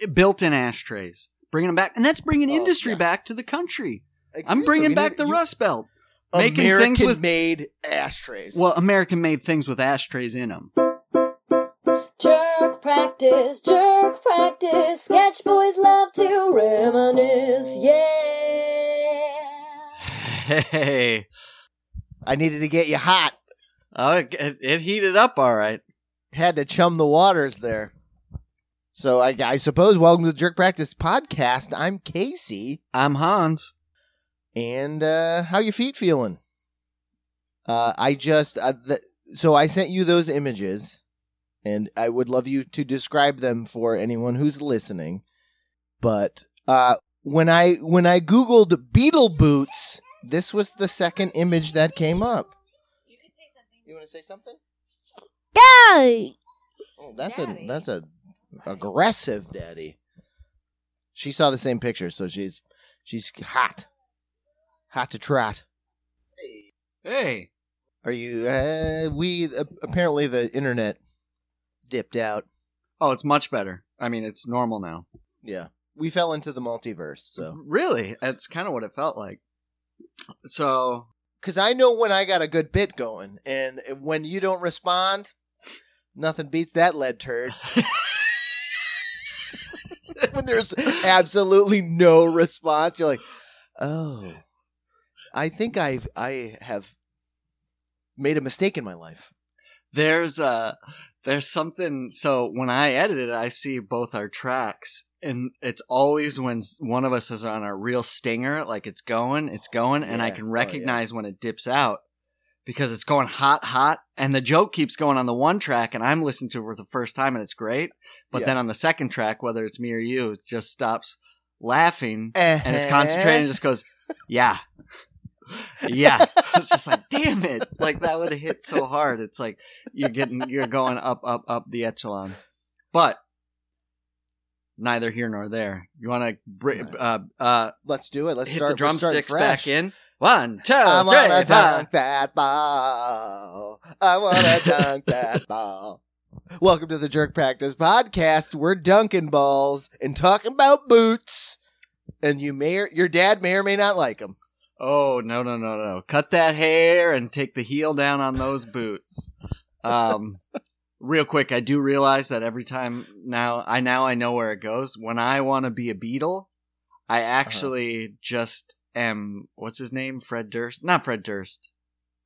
B- built-in ashtrays, bringing them back, and that's bringing Oh, industry yeah. back to the country. I'm Exactly. bringing We back need- the you- Rust Belt. making things with- American-made ashtrays. Well, American-made things with ashtrays in them. Jerk practice, jerk practice. Sketch boys love to reminisce, yeah. Hey, I needed to get you hot. oh, it, it heated up all right. Had to chum the waters there. So I, I suppose welcome to the Jerk Practice podcast. I'm Casey, I'm Hans. and uh, how your feet feeling? Uh, I just uh, th- so I sent you those images, and I would love you to describe them for anyone who's listening. But uh, when I when I googled beetle boots, this was the second image that came up. You could say something. You want to say something? Daddy! Oh, that's Daddy. a that's a aggressive daddy. She saw the same picture, so she's she's hot, hot to trot. Hey, Are you? Uh, we uh, apparently the internet dipped out. oh, it's much better. I mean, it's normal now. Yeah, we fell into the multiverse. So, Really, that's kind of what it felt like. So, because I know when I got a good bit going, and when you don't respond, nothing beats that lead turd. when there's absolutely no response, you're like, oh, I think I've I have made a mistake in my life. there's uh there's something so when i edit it i see both our tracks and it's always when one of us is on a real stinger like it's going it's going and i Yeah. can Oh, yeah. recognize when it dips out because it's going hot hot and the joke keeps going on the one track and i'm listening to it for the first time and it's great but Yeah. then on the second track whether it's me or you it just stops laughing and it's concentrated and just goes yeah yeah it's just like damn it like that would have hit so hard it's like you're getting you're going up up up the echelon but neither here nor there you want to br- uh uh Let's do it. Let's hit start. the drumsticks back in one two I three, wanna dunk that ball. I wanna dunk that ball. Welcome to the Jerk Practice Podcast. We're dunking balls and talking about boots. And you may, or, your dad may or may not like them. oh no no no no. Cut that hair and take the heel down on those boots. Um real quick i do realize that every time now i now i know where it goes. When i want to be a beetle i actually just am what's his name? Fred durst? Not fred durst.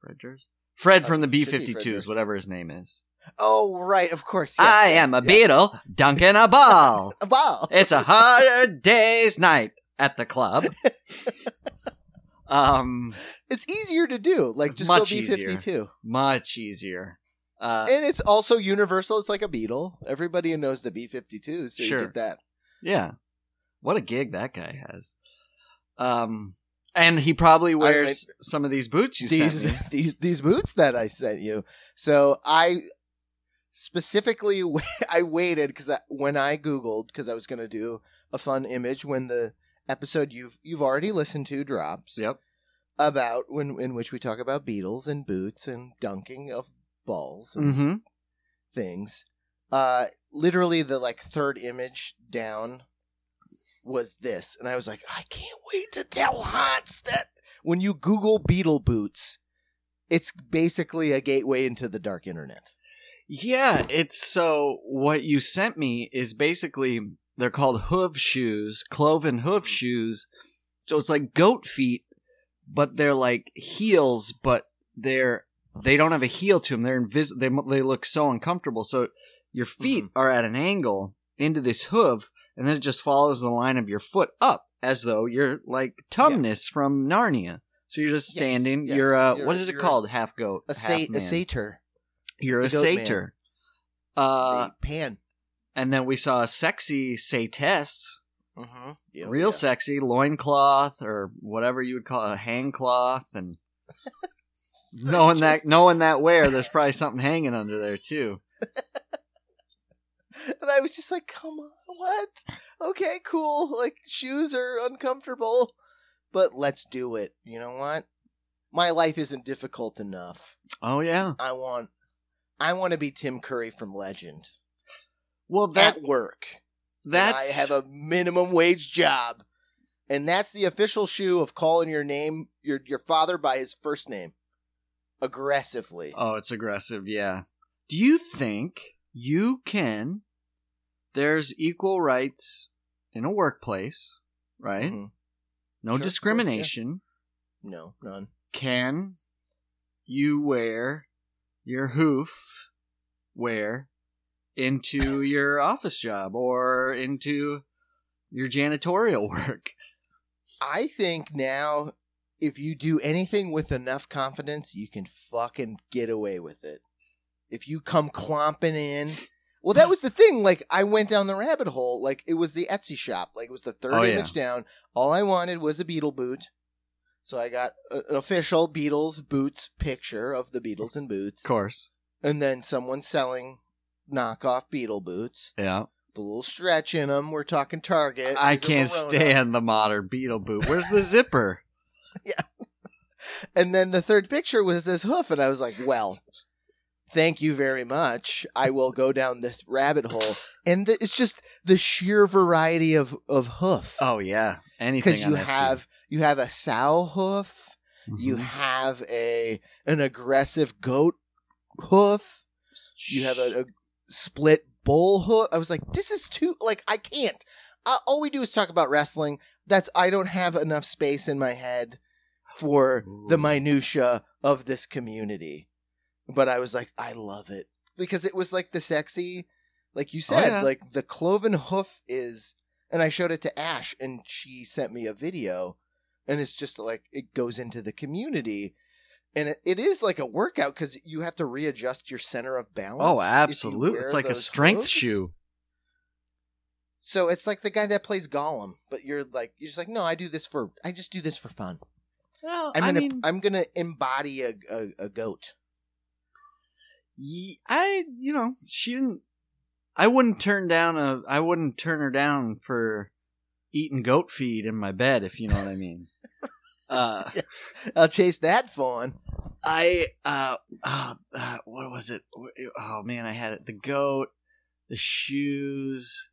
Fred durst? Fred Uh, from the should be Fred b-52s Durst. whatever his name is Oh, right, of course. yes, i yes, am a yes. beetle dunking a ball A ball. it's a hard day's night at the club um It's easier to do. Like, just Much go B fifty two. much easier uh And it's also universal. It's like a beetle. Everybody knows the B 52, so Sure. you get that. Yeah. What a gig that guy has. Um and he probably wears some of these boots you these, sent me. these these boots that I sent you. So I specifically I waited because when I googled because I was going to do a fun image when the episode you've you've already listened to drops Yep. about when in which we talk about beetles and boots and dunking of balls and Mm-hmm. things. Uh, literally the like third image down was this, and I was like, I can't wait to tell Hans that when you Google beetle boots, it's basically a gateway into the dark internet. Yeah, it's so what you sent me is basically they're called hoof shoes, cloven hoof shoes. So it's like goat feet, but they're like heels, but they're they don't have a heel to them. They're invis- they they look so uncomfortable. So your feet are at an angle into this hoof, and then it just follows the line of your foot up, as though you're like Tumnus from Narnia. So you're just standing. yes. You're uh, You're- what is it called? Half goat. A, half sa- a satyr, You're a a goat man. satyr. Uh, a pan. and then we saw a sexy satess, Mm-hmm. real sexy loincloth or whatever you would call it, a hang cloth, and knowing that knowing that wear, there's probably something hanging under there too. And I was just like, come on, what? Okay, cool. Like, shoes are uncomfortable, but let's do it. You know what? My life isn't difficult enough. Oh yeah. I want, I want to be Tim Curry from Legend Well, that at work. and That's I have a minimum wage job. And that's the official shoe of calling your name your your father by his first name. Aggressively. Oh, it's aggressive, yeah. Do you think you can there's equal rights in a workplace, right? Mhm. No Sure, of course, yeah. discrimination. No, none. Can you wear your hoof wear into your office job or into your janitorial work? I think now if you do anything with enough confidence, you can fucking get away with it. If you come clomping in. Well, that was the thing. Like, I went down the rabbit hole. Like, it was the Etsy shop. Like, it was the third Oh, yeah. image down. All I wanted was a Beetle boot. So I got a- an official Beatles boots picture of the Beatles in boots. Of course. And then someone selling knockoff Beetle boots. Yeah. The little stretch in them. We're talking Target. I can't stand the modern Beetle boot. Where's the zipper? Yeah. And then the third picture was this hoof, and I was like, well, thank you very much. I will go down this rabbit hole. And th- it's just the sheer variety of, of hoof. Oh yeah. Anything Because you have you have a sow hoof, you Mhm. have a an aggressive goat hoof, you have a, a split bull hoof. I was like, this is too like I can't. Uh, all we do is talk about wrestling. That's I don't have enough space in my head for the Ooh. minutia of this community. But I was like, I love it because it was like the sexy, like you oh, said, Oh, yeah. like the cloven hoof is. And I showed it to Ash, and she sent me a video, and it's just like it goes into the community. And it, it is like a workout because you have to readjust your center of balance. Oh, absolutely. It's like a strength hooves. shoe. So it's like the guy that plays Gollum, but you're like you're just like, no, I do this for I just do this for fun. Well, I'm gonna mean, I'm gonna embody a, a, a goat. I you know she didn't. I wouldn't turn down a. I wouldn't turn her down for eating goat feed in my bed if you know what I mean. uh, I'll chase that fawn. I uh, uh, uh what was it? Oh man, I had it. The goat, the shoes.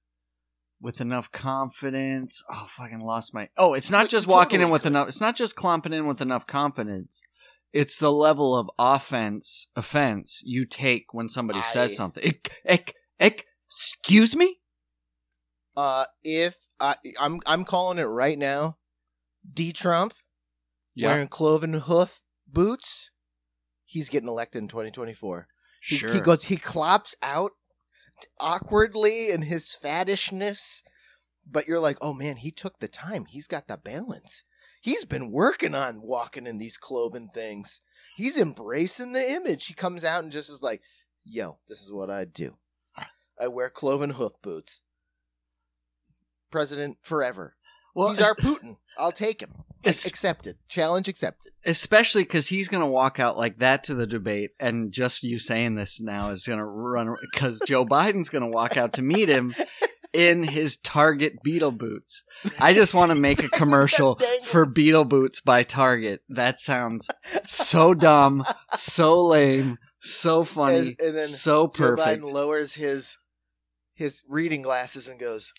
With enough confidence. Oh, fucking lost my. Oh, it's not just walking in with enough. It's not just clomping in with enough confidence. It's the level of offense, offense you take when somebody I- says something. Ick, ick, ick, excuse me? Uh, if I I'm I'm calling it right now, D Trump wearing cloven hoof boots, he's getting elected in 2024. He, sure. he goes he clops out awkwardly in his faddishness, but you're like, oh man, he took the time. He's got the balance. He's been working on walking in these cloven things. He's embracing the image. He comes out and just is like, yo, this is what I do. I wear cloven hoof boots. President forever. well, He's our Putin. I'll take him. es- accepted. Challenge accepted. especially because he's going to walk out like that to the debate, and just you saying this now is going to run because Joe Biden's going to walk out to meet him in his Target Beetle boots. I just want to make a commercial for Beetle boots by Target. That sounds so dumb, so lame, so funny, As- and then so Joe perfect. Biden lowers his his reading glasses and goes,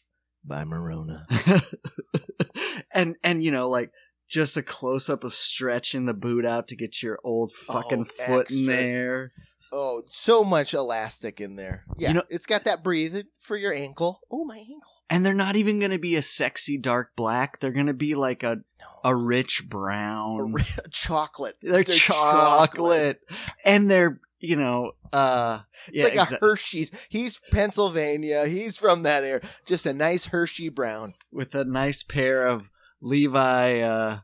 by Marona, and and you know like just a close up of stretching the boot out to get your old oh, fucking Oh, foot in there. Oh, so much elastic in there. Yeah, You know- it's got that breathe for your ankle. Oh, my ankle. And they're not even going to be a sexy dark black. They're going to be like a a rich brown. chocolate. they're, they're chocolate. and they're you know uh It's yeah like exa- a Hershey's. He's Pennsylvania. He's from that area. Just a nice Hershey brown. with a nice pair of Levi uh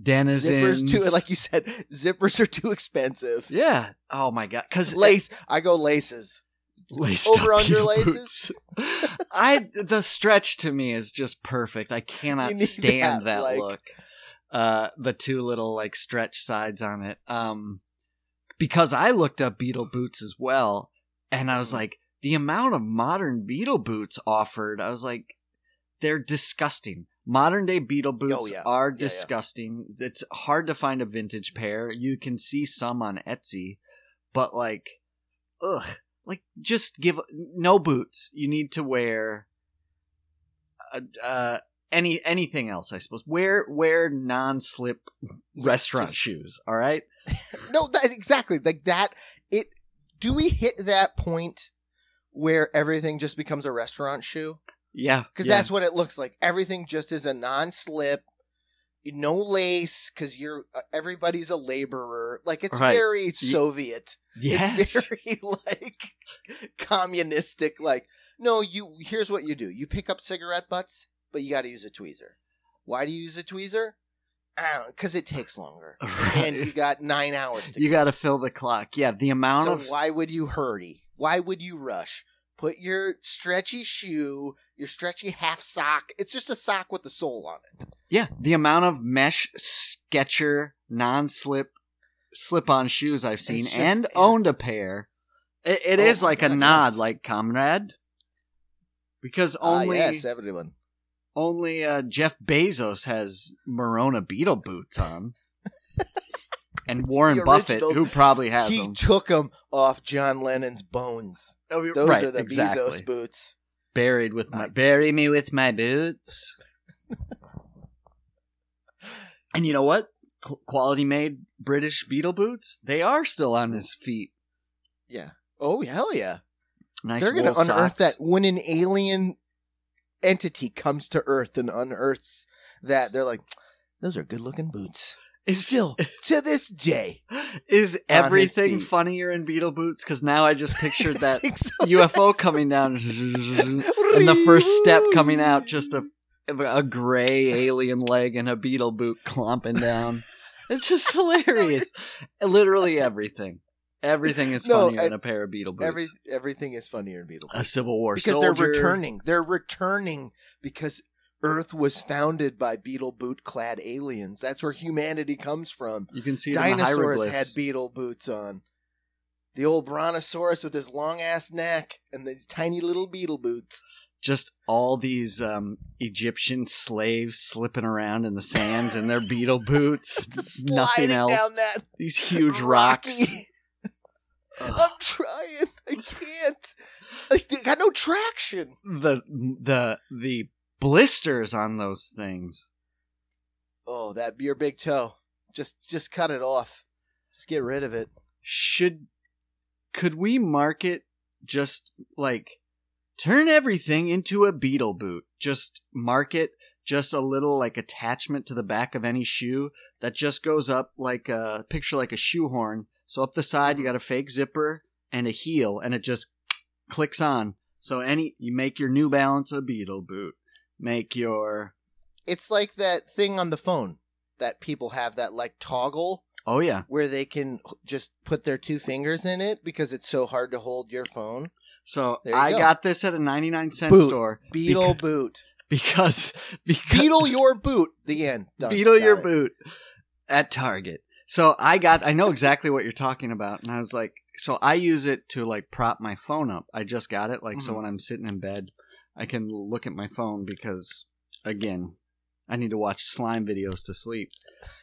denizens. Zippers too, like you said, zippers are too expensive. yeah. Oh my god. Because Lace. I go laces. laced Over under laces? I the stretch to me is just perfect. I cannot stand that, that, like- look. Uh the two little like stretch sides on it. Um because I looked up Beetle boots as well and I was Mm. like the amount of modern Beetle boots offered, I was like they're disgusting. Modern day Beetle boots Oh, yeah. are Yeah, yeah. disgusting. It's hard to find a vintage pair. You can see some on Etsy, but like ugh like just give no boots you need to wear uh, uh, any anything else, I suppose. Wear wear non-slip restaurant just- shoes. All right. No, that, exactly. Like that. It. Do we hit that point where everything just becomes a restaurant shoe? Yeah, Because yeah. that's what it looks like. Everything just is a non-slip, no lace. Because you're uh, everybody's a laborer. Like it's Right. very Soviet. yes. It's very like communistic. Like no, you. Here's what you do. You pick up cigarette butts, but you got to use a tweezer. Why do you use a tweezer? Because it takes longer, and you got nine hours to You got to fill the clock. Yeah, the amount so of why would you hurry? Why would you rush? Put your stretchy shoe, your stretchy half sock. It's just a sock with the sole on it. yeah, the amount of mesh Sketcher non-slip slip-on shoes I've seen just- and owned a pair. It, it Oh is like a nod, yes. like comrade, because Ah, only yes, everyone. only uh, Jeff Bezos has Morona Beetle boots on, and Warren Buffett, original- who probably has He them. took them off John Lennon's bones. Oh, Those right, are the exactly. Bezos boots. Buried with my Right. bury me with my boots. and you know what? Qu- quality made British Beetle boots. They are still on his feet. Yeah. Oh hell yeah! Nice. They're going to wool unearth socks. that when an alien entity comes to Earth and unearths that. They're like, those are good looking boots. Is Still to this day. is everything funnier in Beetle boots? Because now I just pictured that so. UFO coming down, and the first step coming out, just a a gray alien leg and a beetle boot clomping down. It's just hilarious. Literally everything. Everything is No, funnier I- than a pair of beetle boots. Every everything is funnier in Beetle boots. a Civil War because soldier. they're returning. They're returning because Earth was founded by beetle boot clad aliens. That's where humanity comes from. You can see the Dinosaurs had beetle boots on. The old brontosaurus with his long ass neck and these tiny little beetle boots. just all these um, Egyptian slaves slipping around in the sands in their beetle boots. Nothing else. These huge rocks. I'm trying. I can't. I got no traction. the the the blisters on those things. Oh, that your big toe. Just just cut it off. Just get rid of it. Should could we market just like turn everything into a beetle boot? Just market just a little like attachment to the back of any shoe that just goes up like a picture like a shoehorn. So up the side you mm-hmm. got a fake zipper and a heel and it just clicks on. So any you make your New Balance a beetle boot. Make your It's like that thing on the phone that people have that like toggle Oh yeah. where they can just put their two fingers in it because it's so hard to hold your phone. So you I go. got this at a 99 cent Boot. store Beetle Beca- boot. because because Beetle your boot. The end. Done. Beetle Got your it. boot at Target. So I got I know exactly what you're talking about and I was like so I use it to like prop my phone up. I just got it like so Mhm. when I'm sitting in bed I can look at my phone because again I need to watch slime videos to sleep.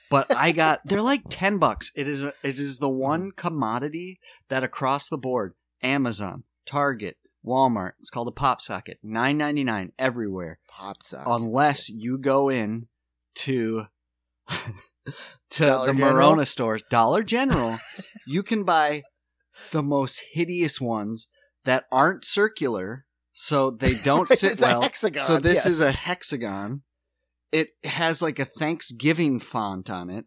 But I got they're like 10 bucks. It is a, it is the one commodity that across the board Amazon, Target, Walmart, it's called a pop socket. 9.99 everywhere Pop sock. unless you go in to to Dollar the General? Morona stores, Dollar General, you can buy the most hideous ones that aren't circular, so they don't sit well. so this yes. is a hexagon. It has like a Thanksgiving font on it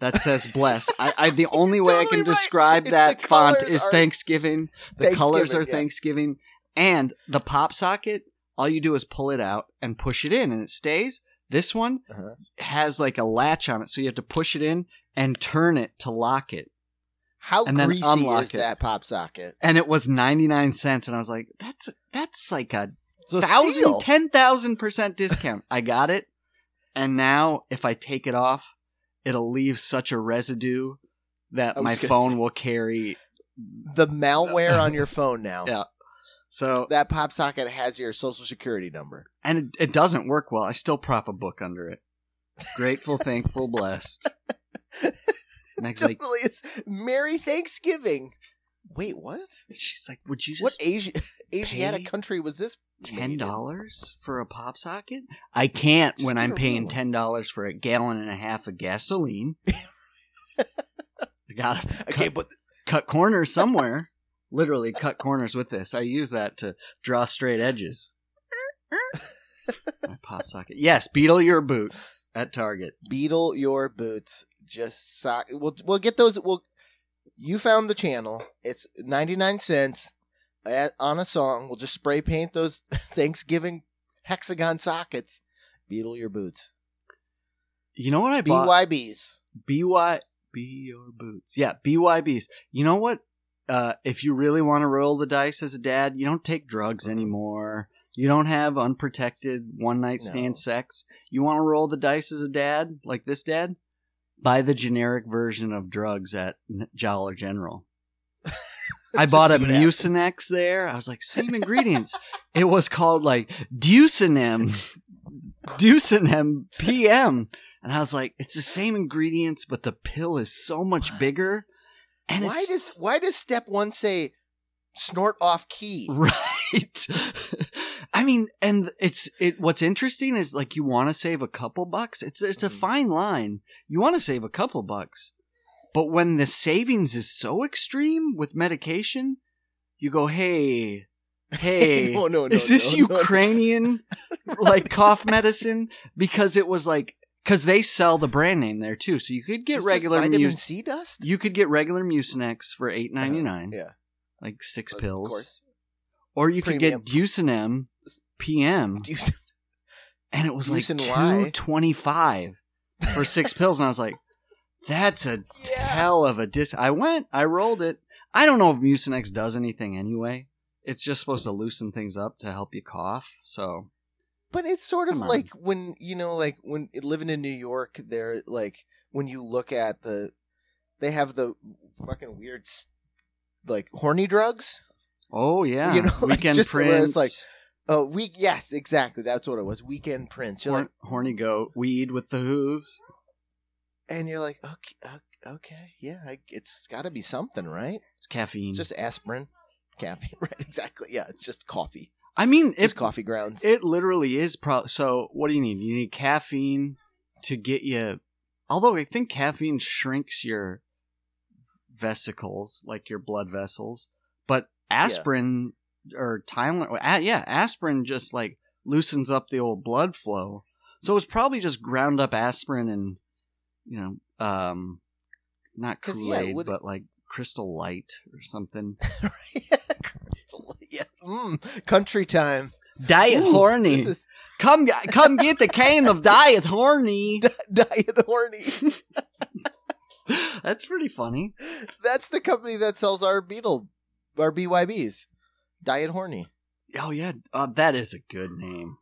that says "bless." I, I the only way I can right. describe It's that font is Thanksgiving. The colors are yeah. Thanksgiving, and the pop socket. All you do is pull it out and push it in, and it stays. This one Uh-huh. has like a latch on it, so you have to push it in and turn it to lock it. How and greasy is it. that pop socket? And it was ninety nine cents, and I was like, "That's that's like a It's a thousand, ten thousand percent discount." I got it, and now if I take it off, it'll leave such a residue that my phone say. will carry. The malware on your phone now. Yeah. So That pop socket has your social security number. and it, it doesn't work well. I still prop a book under it. Grateful, thankful, blessed. Meg's like, Totally is. Merry Thanksgiving. Wait, what? she's like, would you just What Asi- Asiatic country was this ten dollars for a pop socket? I can't Just when I'm paying ten dollars for a gallon and a half of gasoline. I gotta I can't put. cut corners somewhere. Literally cut corners with this. I use that to draw straight edges. My pop socket. Yes, beetle your boots at Target. Beetle your boots. Just sock. We'll we'll get those. We'll. You found the channel. It's ninety nine cents at, on a song. We'll just spray paint those Thanksgiving hexagon sockets. Beetle your boots. You know what I bought? BYBs. BY be your boots. Yeah, BYBs. You know what? Uh, if you really want to roll the dice as a dad, you don't take drugs Mhm. anymore. You don't have unprotected one night stand No. sex. You want to roll the dice as a dad, like this dad? Buy the generic version of drugs at Dollar General. I bought a what happens. Mucinex there. I was like, same ingredients. it was called like Ducinem, Ducinem PM. And I was like, it's the same ingredients, but the pill is so much What? bigger. And Why does why does step one say snort off key? right. I mean, and it's it. What's interesting is like you want to save a couple bucks. It's it's a Mhm. fine line. You want to save a couple bucks, but when the savings is so extreme with medication, you go, hey, hey, no, no, no. is this no, no, no. Ukrainian like cough medicine? Because it was like because they sell the brand name there too, so you could get It's regular vitamin Mus- C dust. you could get regular Mucinex for eight ninety nine, Yeah, like six of pills, course. Or you could get Ducinem PM, and it was like two twenty five for six pills, and I was like, "That's a Yeah. hell of a dis." I went, I rolled it. I don't know if Mucinex does anything anyway. It's just supposed to loosen things up to help you cough. So But it's sort of like when you know, like when living in New York, they're like when you look at the, they have the fucking weird, like horny drugs. Oh yeah, You know, like, weekend just prince, it's like, Oh, we yes, exactly. That's what it was. Weekend Prince. You're hor- like, horny goat, weed with the hooves. and you're like, okay, okay, yeah, I, it's got to be something, right? It's caffeine. It's just aspirin, caffeine, right? Exactly. Yeah, it's just coffee, I mean, it's it coffee grounds. it literally is. Pro- so what do you need? You need caffeine to get you. Although I think caffeine shrinks your vesicles, like your blood vessels, but aspirin or Tylenol, yeah, aspirin just like loosens up the old blood flow. So it's probably just ground up aspirin and you know, um, not Kool yeah, Aid, would- but like Crystal Light or something. Crystal, yeah, mm, country time. Diet Ooh, horny. Is Come, come get the can of Diet Horny. diet horny. That's pretty funny. That's the company that sells our Beetle, our BYBs. Diet horny, Oh yeah, uh, that is a good name.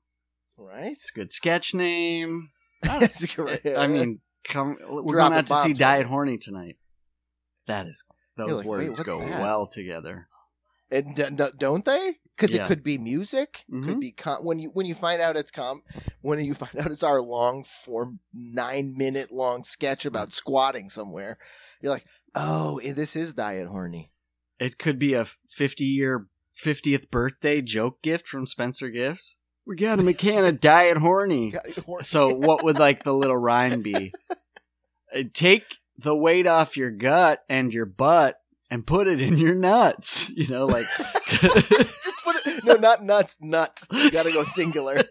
right? It's a good sketch name. I mean, come. We're Dropping going out to see bombs Diet Horny tonight. That is those like, words go that? well together. And d- d- don't they? Because Yeah. it could be music. Mhm. Could be com- when you when you find out it's com when you find out it's our long form nine minute long sketch about squatting somewhere. You're like, oh, eh, this is diet horny. It could be a fifty year, fiftieth birthday joke gift from Spencer Gifts. We got him a can of Diet Horny. Horny. So what would like the little rhyme be? Uh, Take the weight off your gut and your butt and put it in your nuts. You know, like Just put it, no, not nuts, nut. You gotta go singular.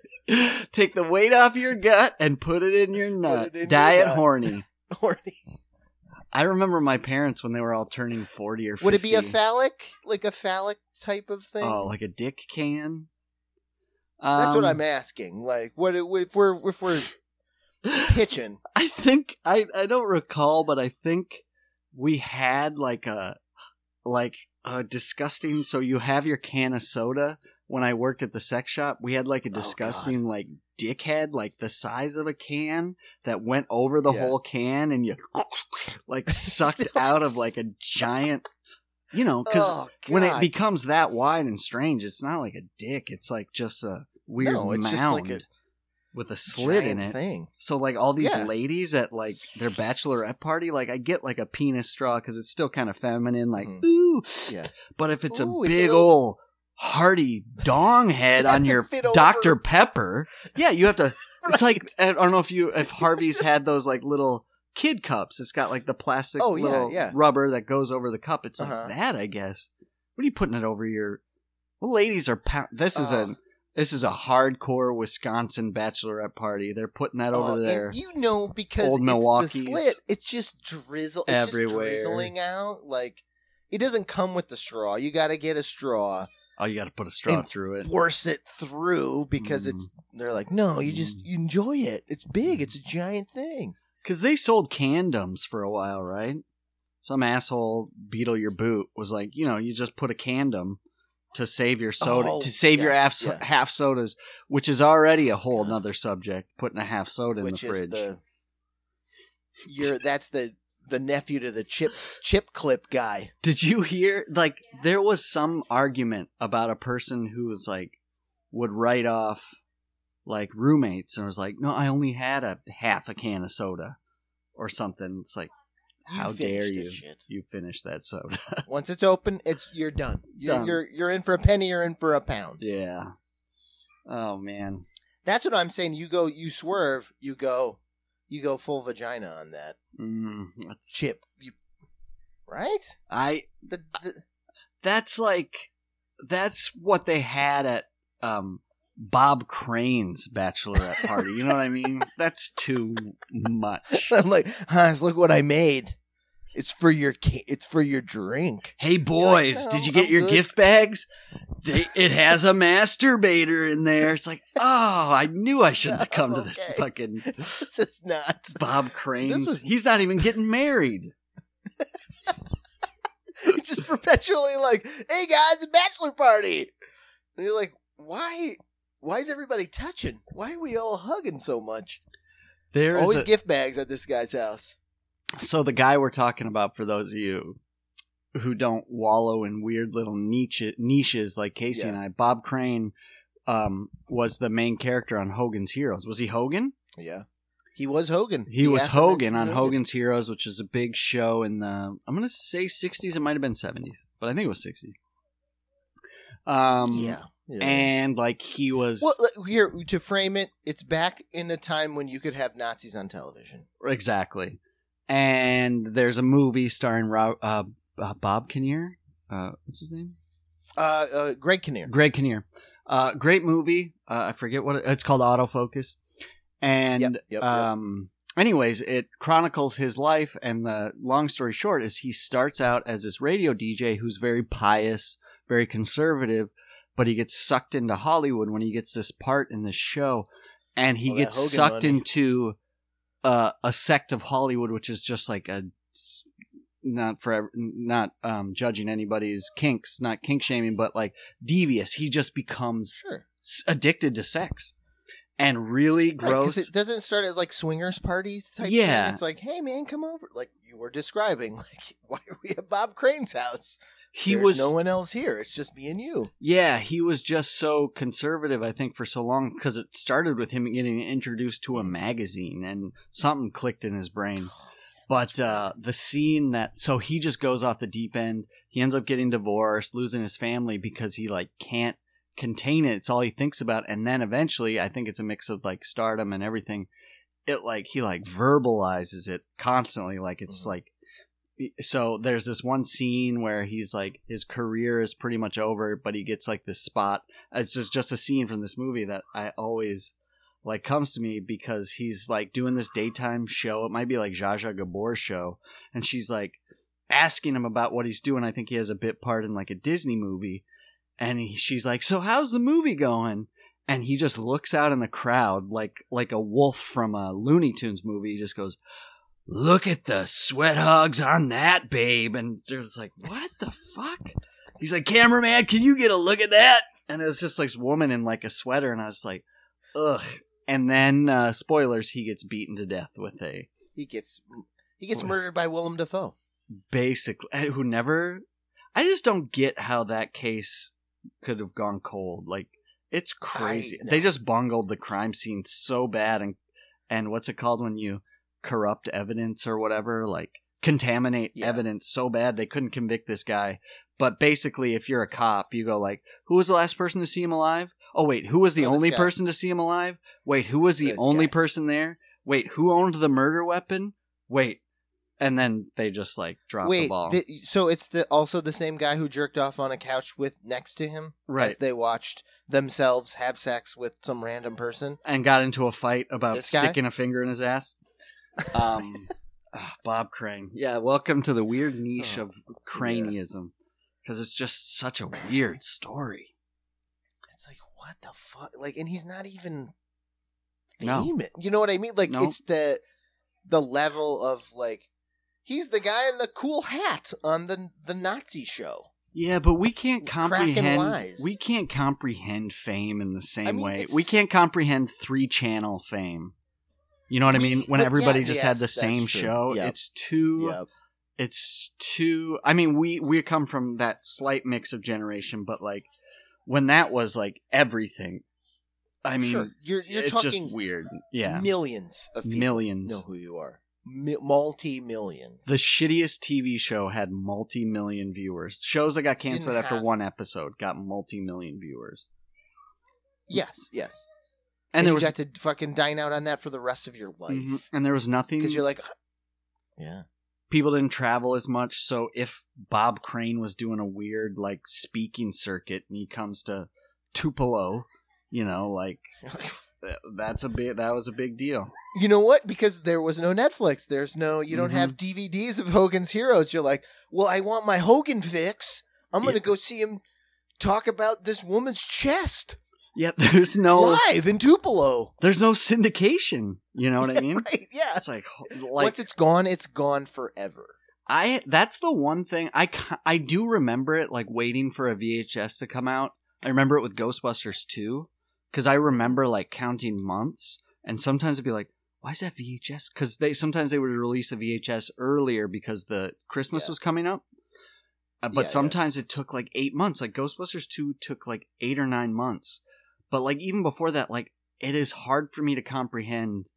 take the weight off your gut and put it in your nut. it in your Diet nut. horny. horny. I remember my parents when they were all turning forty or 50. Would it be a phallic, like a phallic type of thing? Oh, like a dick can. That's what Um, I'm asking. Like, what if we're if we're pitching? I think I I don't recall, but I think we had like a like a disgusting. So you have your can of soda. When I worked at the sex shop, we had like a Oh, disgusting like dickhead, like the size of a can that went over the Yeah. whole can, and you like sucked out of like a giant. You know, because Oh, when it becomes that wide and strange, it's not like a dick. It's like just a weird No, mound like a with a slit in it. thing. So like all these Yeah. ladies at like their bachelorette party, like I get like a penis straw because it's still kind of feminine, like Mhm. ooh. Yeah. But if it's Ooh, a big a- ol' hearty dong head on your over. Dr. Pepper. Yeah, you have to. It's like I don't know if you if Harvey's had those like little kid cups. It's got like the plastic Oh, yeah, little yeah. rubber that goes over the cup. It's Uh-huh. like that, I guess. What are you putting it over your? Well, ladies are. Pound- this is Oh. a this is a hardcore Wisconsin bachelorette party. They're putting that over and there. You know because Old the slit. It's just drizzle. Everywhere. just drizzling out. Like it doesn't come with the straw. You got to get a straw oh, you got to put a straw through it. force it through because it's. They're like, no, you just Mm. you enjoy it. It's big. It's a giant thing. Because they sold candoms for a while, right? Some asshole beetle your boot was like, you know, you just put a candom to save your soda, Oh, to save your half, yeah. half sodas, which is already a whole Yeah. nother subject. Putting a half soda in which the is fridge. the. You're that's the the nephew to the chip chip clip guy. Did you hear? Like, there was some argument about a person who was like, would write off like roommates and was like, no, I only had a half a can of soda or something. It's like, You how dare you? shit. You finish that soda. Once it's open, it's you're done. You're Done. you're you're in for a penny. You're in for a pound. yeah. Oh man. That's what I'm saying. You go, you swerve, you go, you go full vagina on that Mm, that's, chip. You right? I The, the that's like that's what they had at um Bob Crane's bachelorette party. You know what I mean? That's too much. I'm like, Hans, look what I made. It's for your ca- it's for your drink. Hey boys, "No, did you get I'm your good." gift bags? They, it has a masturbator in there. It's like, oh, I knew I shouldn't have come to this fucking this is not. Bob Crane. was- He's not even getting married. It's just perpetually like, hey guys, a bachelor party. And you're like, why? Why is everybody touching? Why are we all hugging so much? There's Always a- gift bags at this guy's house. So the guy we're talking about, for those of you who don't wallow in weird little niche niches like Casey and I, Bob Crane um, was the main character on Hogan's Heroes. Was he Hogan? Yeah, he was Hogan. He The was Hogan on Hogan's Heroes, which is a big show in the I'm gonna say 60s. It might have been 70s, but I think it was 60s. Um, Yeah. yeah. and like he was well, here to frame it, it's back in a time when you could have Nazis on television. exactly. And there's a movie starring Ro- uh, uh, Bob Kinnear. Uh, what's his name? Uh, uh Greg Kinnear. Greg Kinnear. Uh, great movie. Uh, I forget what it, it's called. Autofocus. And Yep, yep, yep. um, anyways, it chronicles his life. And the long story short is he starts out as this radio DJ who's very pious, very conservative, but he gets sucked into Hollywood when he gets this part in this show, and he All gets sucked money. into uh, a sect of Hollywood, which is just like a not for not um, judging anybody's kinks, not kink shaming, but like devious. He just becomes Sure. s- addicted to sex and really Right, gross. it doesn't start as like swingers party type Yeah. thing. It's like, hey man, come over. Like you were describing. Like, why are we at Bob Crane's house? He There's was no one else here. It's just me and you. Yeah, he was just so conservative, I think, for so long because it started with him getting introduced to a magazine and something clicked in his brain. But uh, the scene that so he just goes off the deep end. He ends up getting divorced, losing his family because he like can't contain it. It's all he thinks about. And then eventually, I think it's a mix of like stardom and everything. It like he like verbalizes it constantly, like it's Mhm. like so there's this one scene where he's like his career is pretty much over but he gets like this spot. It's just just a scene from this movie that i always like comes to me because he's like doing this daytime show. It might be like Zsa Zsa Gabor's show and she's like asking him about what he's doing. I think he has a bit part in like a disney movie and he, she's like so how's the movie going? And he just looks out in the crowd like like a wolf from a looney tunes movie. He just goes look at the sweat hogs on that babe. And there's like what the fuck? He's like cameraman can you get a look at that? And it was just like this woman in like a sweater. And i was like ugh. And then uh spoilers he gets beaten to death with a He gets he gets murdered by Willem Dafoe. basically who never i just don't get how that case could have gone cold. Like it's crazy. they just bungled the crime scene so bad. And and what's it called when you corrupt evidence or whatever like contaminate Yeah. evidence so bad they couldn't convict this guy But basically, if you're a cop, you go like, "Who was the last person to see him alive? Oh wait, who was the Oh, only guy. person to see him alive? Wait, who was the This only guy. person there? Wait, who owned the murder weapon? Wait." And then they just like drop the ball. so it's the also the same guy who jerked off on a couch with next to him, Right. As they watched themselves have sex with some random person. and got into a fight about This guy? sticking a finger in his ass. Um, ah, Bob Crane. Yeah, welcome to the weird niche Oh, of craneism because it's just such a weird story. It's like what the fuck? Like, and he's not even No. famous. You know what I mean? Like, No. it's the the level of like he's the guy in the cool hat on the the Nazi show. Yeah, but we can't comprehend. We can't comprehend fame in the same mean, way. it's- We can't comprehend three channel fame. You know what I mean? When but everybody yeah, just yes, had the same true. show, Yep. it's too. Yep. it's too i mean we we come from that slight mix of generation but like when that was like everything i mean sure. You're you're it's talking just weird yeah millions of people millions know who you are. Mi- multi millions. the shittiest tv show had multi-million viewers shows that got canceled Didn't after have- one episode got multi-million viewers yes, yes. And, And, you was got to fucking dine out on that for the rest of your life Mhm. and there was nothing because you're like, yeah, people didn't travel as much so if bob crane was doing a weird like speaking circuit and he comes to tupelo you know like that's a big that was a big deal You know what? Because there was no Netflix. There's no. You don't Mhm. have DVDs of Hogan's Heroes. You're like, well, I want my Hogan fix. I'm gonna Yeah. go see him talk about this woman's chest yeah there's no live in Tupelo. there's no syndication you know what i mean Right? Yeah. it's like like Once it's gone, it's gone forever. i that's the one thing i i do remember it like waiting for a vhs to come out i remember it with ghostbusters 2 because i remember like counting months and sometimes it'd be like why is that vhs because they sometimes they would release a vhs earlier because the christmas Yeah. was coming up Uh, but yeah. sometimes it took like eight months like ghostbusters 2 took like eight or nine months but like even before that like it is hard for me to comprehend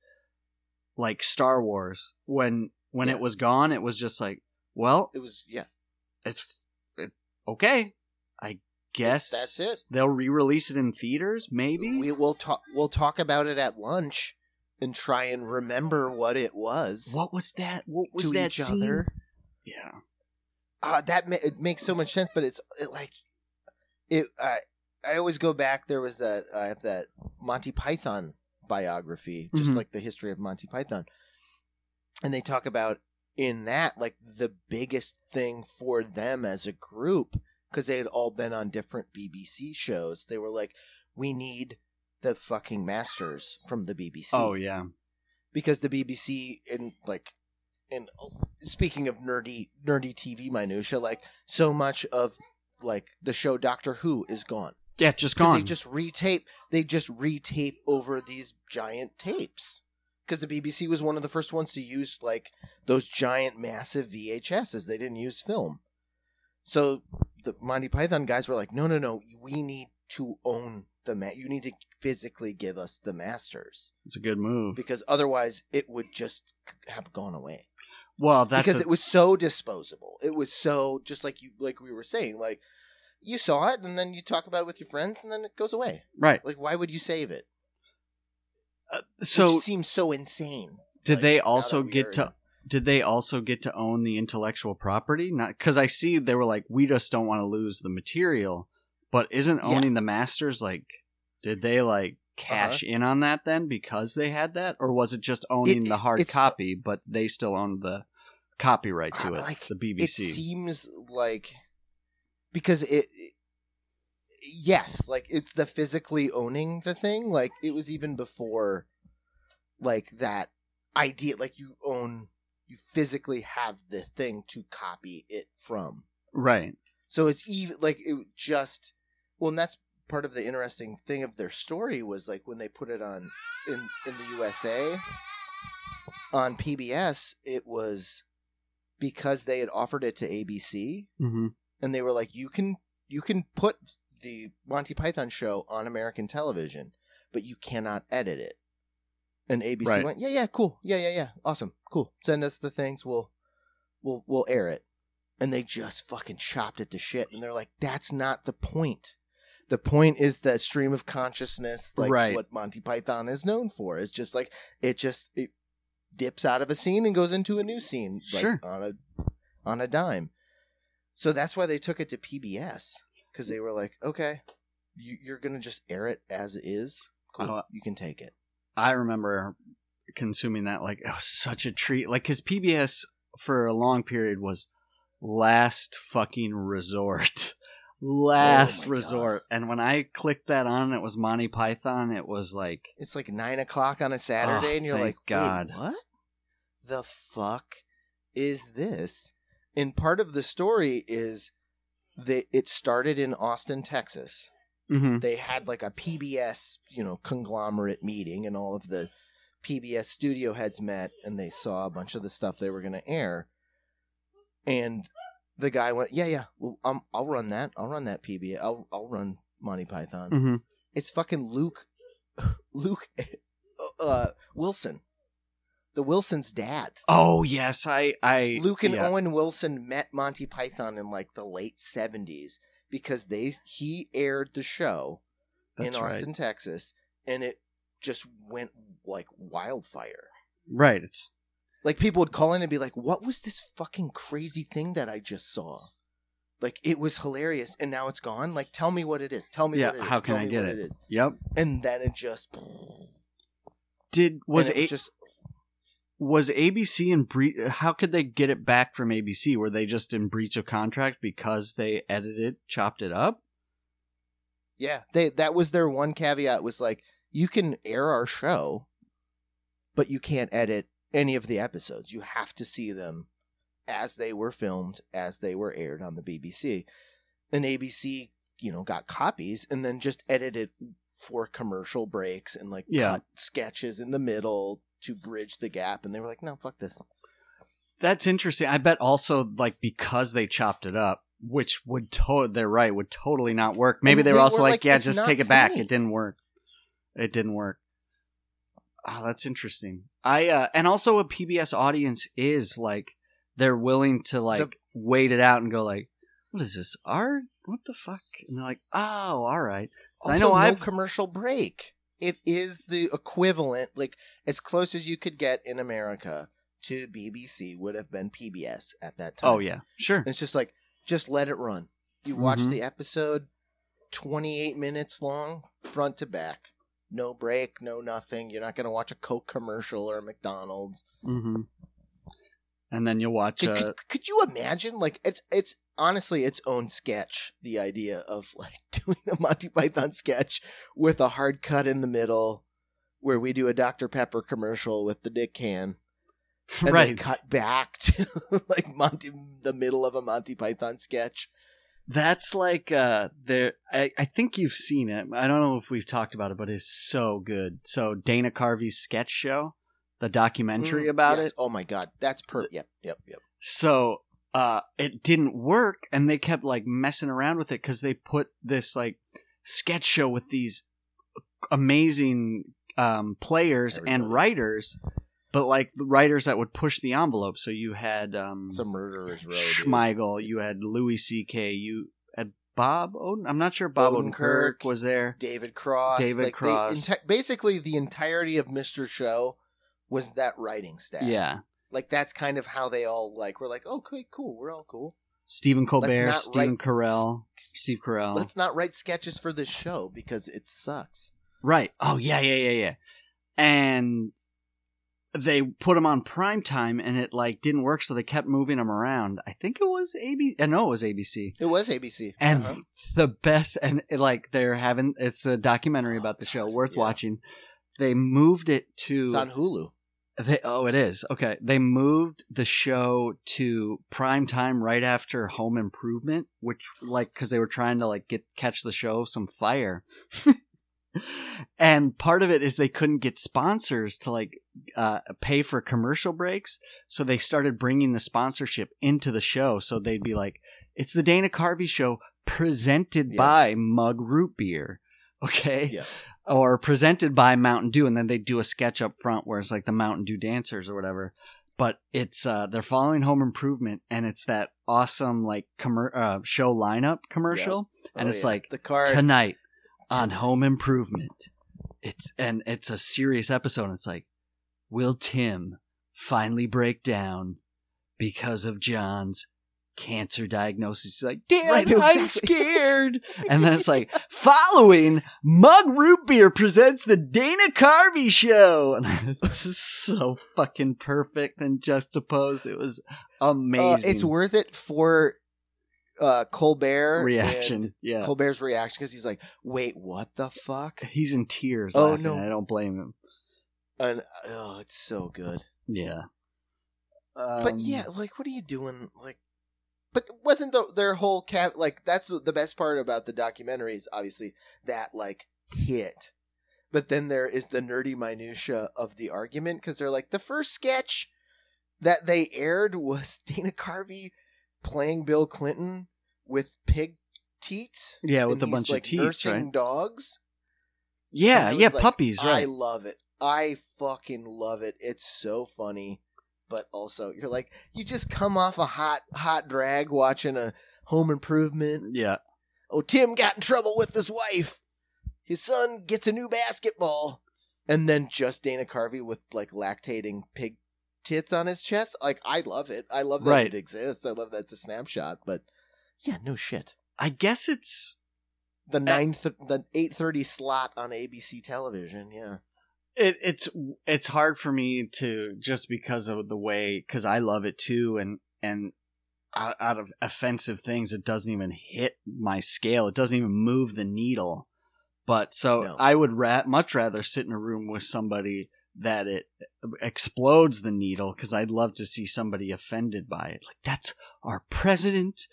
like star wars when when Yeah. it was gone it was just like well It was yeah. it's it, okay i guess that's it. they'll re-release it in theaters maybe We will talk. We'll talk about it at lunch and try and remember what it was. what was that what was to that each scene? other. yeah uh, that ma- it makes so much sense, but it's it, like it. I I always go back. There was that I have that Monty Python biography, just Mhm. like the history of Monty Python, and they talk about in that like the biggest thing for them as a group because they had all been on different BBC shows. They were like, we need the fucking masters from the BBC oh yeah because the BBC in like in speaking of nerdy nerdy TV minutia, like so much of like the show Doctor Who is gone yeah just gone they just retape they just retape over these giant tapes. Because the BBC was one of the first ones to use like those giant massive VHSs. They didn't use film, so the Monty Python guys were like, no, no, no, we need to own the ma- you need to physically give us the masters. It's a good move. Because otherwise it would just have gone away. Well that's because a- it was so disposable. It was so just like you like we were saying like you saw it and then you talk about it with your friends and then it goes away. Right. Like why would you save it? So Which seems so insane. Did like, they also get to did they also get to own the intellectual property? Not because i see they were like we just don't want to lose the material but isn't Yeah. owning the masters like did they like cash in on that then because they had that? Or was it just owning It- the hard copy but they still owned the copyright to Uh, it like, the it bbc seems like because it, it yes like it's the physically owning the thing like it was even before like that idea like you own you physically have the thing to copy it from right so it's even like it just well and that's part of the interesting thing of their story was like when they put it on in in the USA on PBS it was because they had offered it to ABC mm-hmm. And they were like you can you can put the Monty Python show on American television but you cannot edit it and ABC Right. went yeah yeah cool yeah yeah yeah awesome cool send us the things we'll we'll we'll air it and they just fucking chopped it to shit. And they're like, that's not the point. The point is that stream of consciousness, like Right. what Monty Python is known for. It's just like it just it dips out of a scene and goes into a new scene, like, Sure. on a on a dime. So that's why they took it to PBS because they mm. were like, okay, you, you're gonna just air it as it is. Cool, Oh, uh you can take it. I remember consuming that like it was such a treat. Like because PBS for a long period was last fucking resort, oh last Oh resort. And when I clicked that on, it was Monty Python. It was like It's like nine o'clock on a Saturday, Oh, and you're like, God. "Wait, what the fuck is this?" And part of the story is that it started in Austin, Texas. mhm. They had like a PBS, you know, conglomerate meeting, and all of the PBS studio heads met, and they saw a bunch of the stuff they were going to air. And the guy went, "Yeah, yeah, well, um, I'll run that. I'll run that PBS. I'll I'll run Monty Python." Mhm. It's fucking Luke, Luke, uh, Wilson, the Wilson's dad. Oh yes, I I Luke and yeah. Owen Wilson met Monty Python in like the late seventies because they he aired the show That's in right. Austin, Texas, and it just went like wildfire. Right. It's Like people would call in and be like, "What was this fucking crazy thing that I just saw?" Like it was hilarious, and now it's gone. Like, tell me what it is. Tell me Yeah, what it is. how can Tell I get what it? is. yep. And then it just Did was it was just was ABC in breach? How could they get it back from ABC? Were they just in breach of contract because they edited, chopped it up? Yeah, they that was their one caveat was like you can air our show, but you can't edit any of the episodes. You have to see them as they were filmed, as they were aired on the BBC. And ABC, you know, got copies and then just edited for commercial breaks and like Yeah. cut sketches in the middle to bridge the gap. And they were like, no, fuck this. That's interesting. I bet also like because they chopped it up, which would to- they're right would totally not work. Maybe And they were also were like, like, yeah, just take it back. funny." It didn't work. It didn't work. Oh, that's interesting. I uh and also a PBS audience is like they're willing to like wait it out and go like, what is this art? What the fuck? And they're like, oh, all right. Also, I know no I've- commercial break. It is the equivalent, like as close as you could get in America to BBC would have been PBS at that time. Oh yeah, sure. it's just like just let it run. You watch Mhm. the episode, twenty eight minutes long, front to back, no break, no nothing. You're not gonna watch a Coke commercial or a McDonald's. hmm And then you'll watch. Could, Uh, could, could you imagine? Like it's it's honestly its own sketch. The idea of like doing a Monty Python sketch with a hard cut in the middle, where we do a Dr Pepper commercial with the Dick can, and then right. cut back to like Monty the middle of a Monty Python sketch. That's like uh there I, I think you've seen it. I don't know if we've talked about it, but it's so good. So Dana Carvey's sketch show, the documentary Mm, about yes. it. Oh my god, that's perfect. Yep, yep, yep. So uh it didn't work and they kept like messing around with it cuz they put this like sketch show with these amazing um players and writers but like the writers that would push the envelope. So you had um Some murderers dude. Smigel, you had Louis C.K., you had Bob Oden. I'm not sure Bob Odenkirk. Odenkirk was there. David Cross. David like, Cross. enti- basically, the entirety of Mister Show was that writing staff. Yeah. like that's kind of how they all like were like okay cool we're all cool Stephen Colbert, Stephen write- Carell, Steve Carell. let's not write sketches for this show because it sucks Right. Oh, yeah, yeah, yeah, yeah. And they put them on prime time and it like didn't work so they kept moving them around. I think it was ABC. I know it was ABC. it was abc And Uh-huh. the best and it, like they're having it's a documentary about the show worth Yeah. watching. They moved it to it's on hulu They, oh, it is. Okay. They moved the show to prime time right after Home Improvement, which like cuz they were trying to like get catch the show some fire. and part of it is they couldn't get sponsors to like uh, pay for commercial breaks, so they started bringing the sponsorship into the show. So they'd be like, "It's the Dana Carvey show presented Yeah. by Mug Root Beer." Okay yeah or presented by Mountain Dew, and then they do a sketch up front where it's like the Mountain Dew dancers or whatever. but it's uh they're following Home Improvement, and it's that awesome like commer- uh, show lineup commercial, and Oh, it's yeah. like the car tonight on Home Improvement. It's and it's a serious episode. And it's like, will Tim finally break down because of John's cancer diagnosis? He's like, damn, Right, I'm scared. and then it's like, following Mug Root Beer presents the Dana Carvey Show. And it's just so fucking perfect and juxtaposed. It was Uh, amazing. it's worth it for uh, Colbert reaction. Yeah. Colbert's reaction because he's like, "Wait, what the fuck?" He's in tears. Oh, no. I don't blame him. And oh, it's so good. Yeah. but Um, yeah, like, what are you doing? Like, but wasn't the, their whole cat like that's the best part about the documentary is obviously that like hit. But then there is the nerdy minutia of the argument because they're like the first sketch that they aired was Dana Carvey playing Bill Clinton with pig teats. Yeah, with a bunch he's, of like, teats, nursing right? dogs. Yeah, yeah, like, puppies, I love it. I fucking love it. It's so funny, but also you're like you just come off a hot hot drag watching a Home Improvement. yeah. Oh, Tim got in trouble with his wife. His son gets a new basketball, and then just Dana Carvey with like lactating pig tits on his chest. Like I love it. I love that Right. it exists. I love that it's a snapshot. But yeah, no shit. I guess it's The nine, th- the eight thirty slot on ABC television. Yeah. It, it's it's hard for me to just because of the way because I love it too, and and out, out of offensive things, it doesn't even hit my scale. It doesn't even move the needle. But so No. I would ra- much rather sit in a room with somebody that it explodes the needle because I'd love to see somebody offended by it. Like that's our president,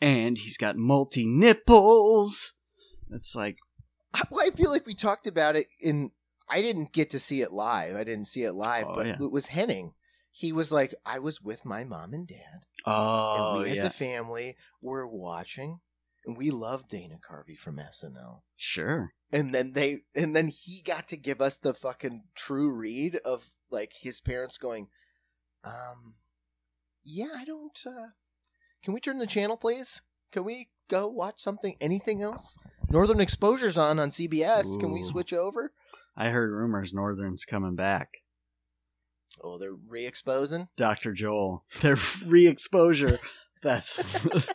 and he's got multi nipples. It's like I, well, I feel like we talked about it in. I didn't get to see it live. I didn't see it live, Oh, but yeah. it was Henning. He was like, I was with my mom and dad, oh and we as yeah, a family were watching, and we loved Dana Carvey from SNL. sure. And then they, and then he got to give us the fucking true read of like his parents going, um, yeah, I don't. uh Can we turn the channel, please? Can we go watch something? Anything else? Northern Exposure's on on CBS. Can we switch over? I heard rumors Northern's coming back. Oh, they're re-exposing. Dr. Joel. Their re-exposure. That's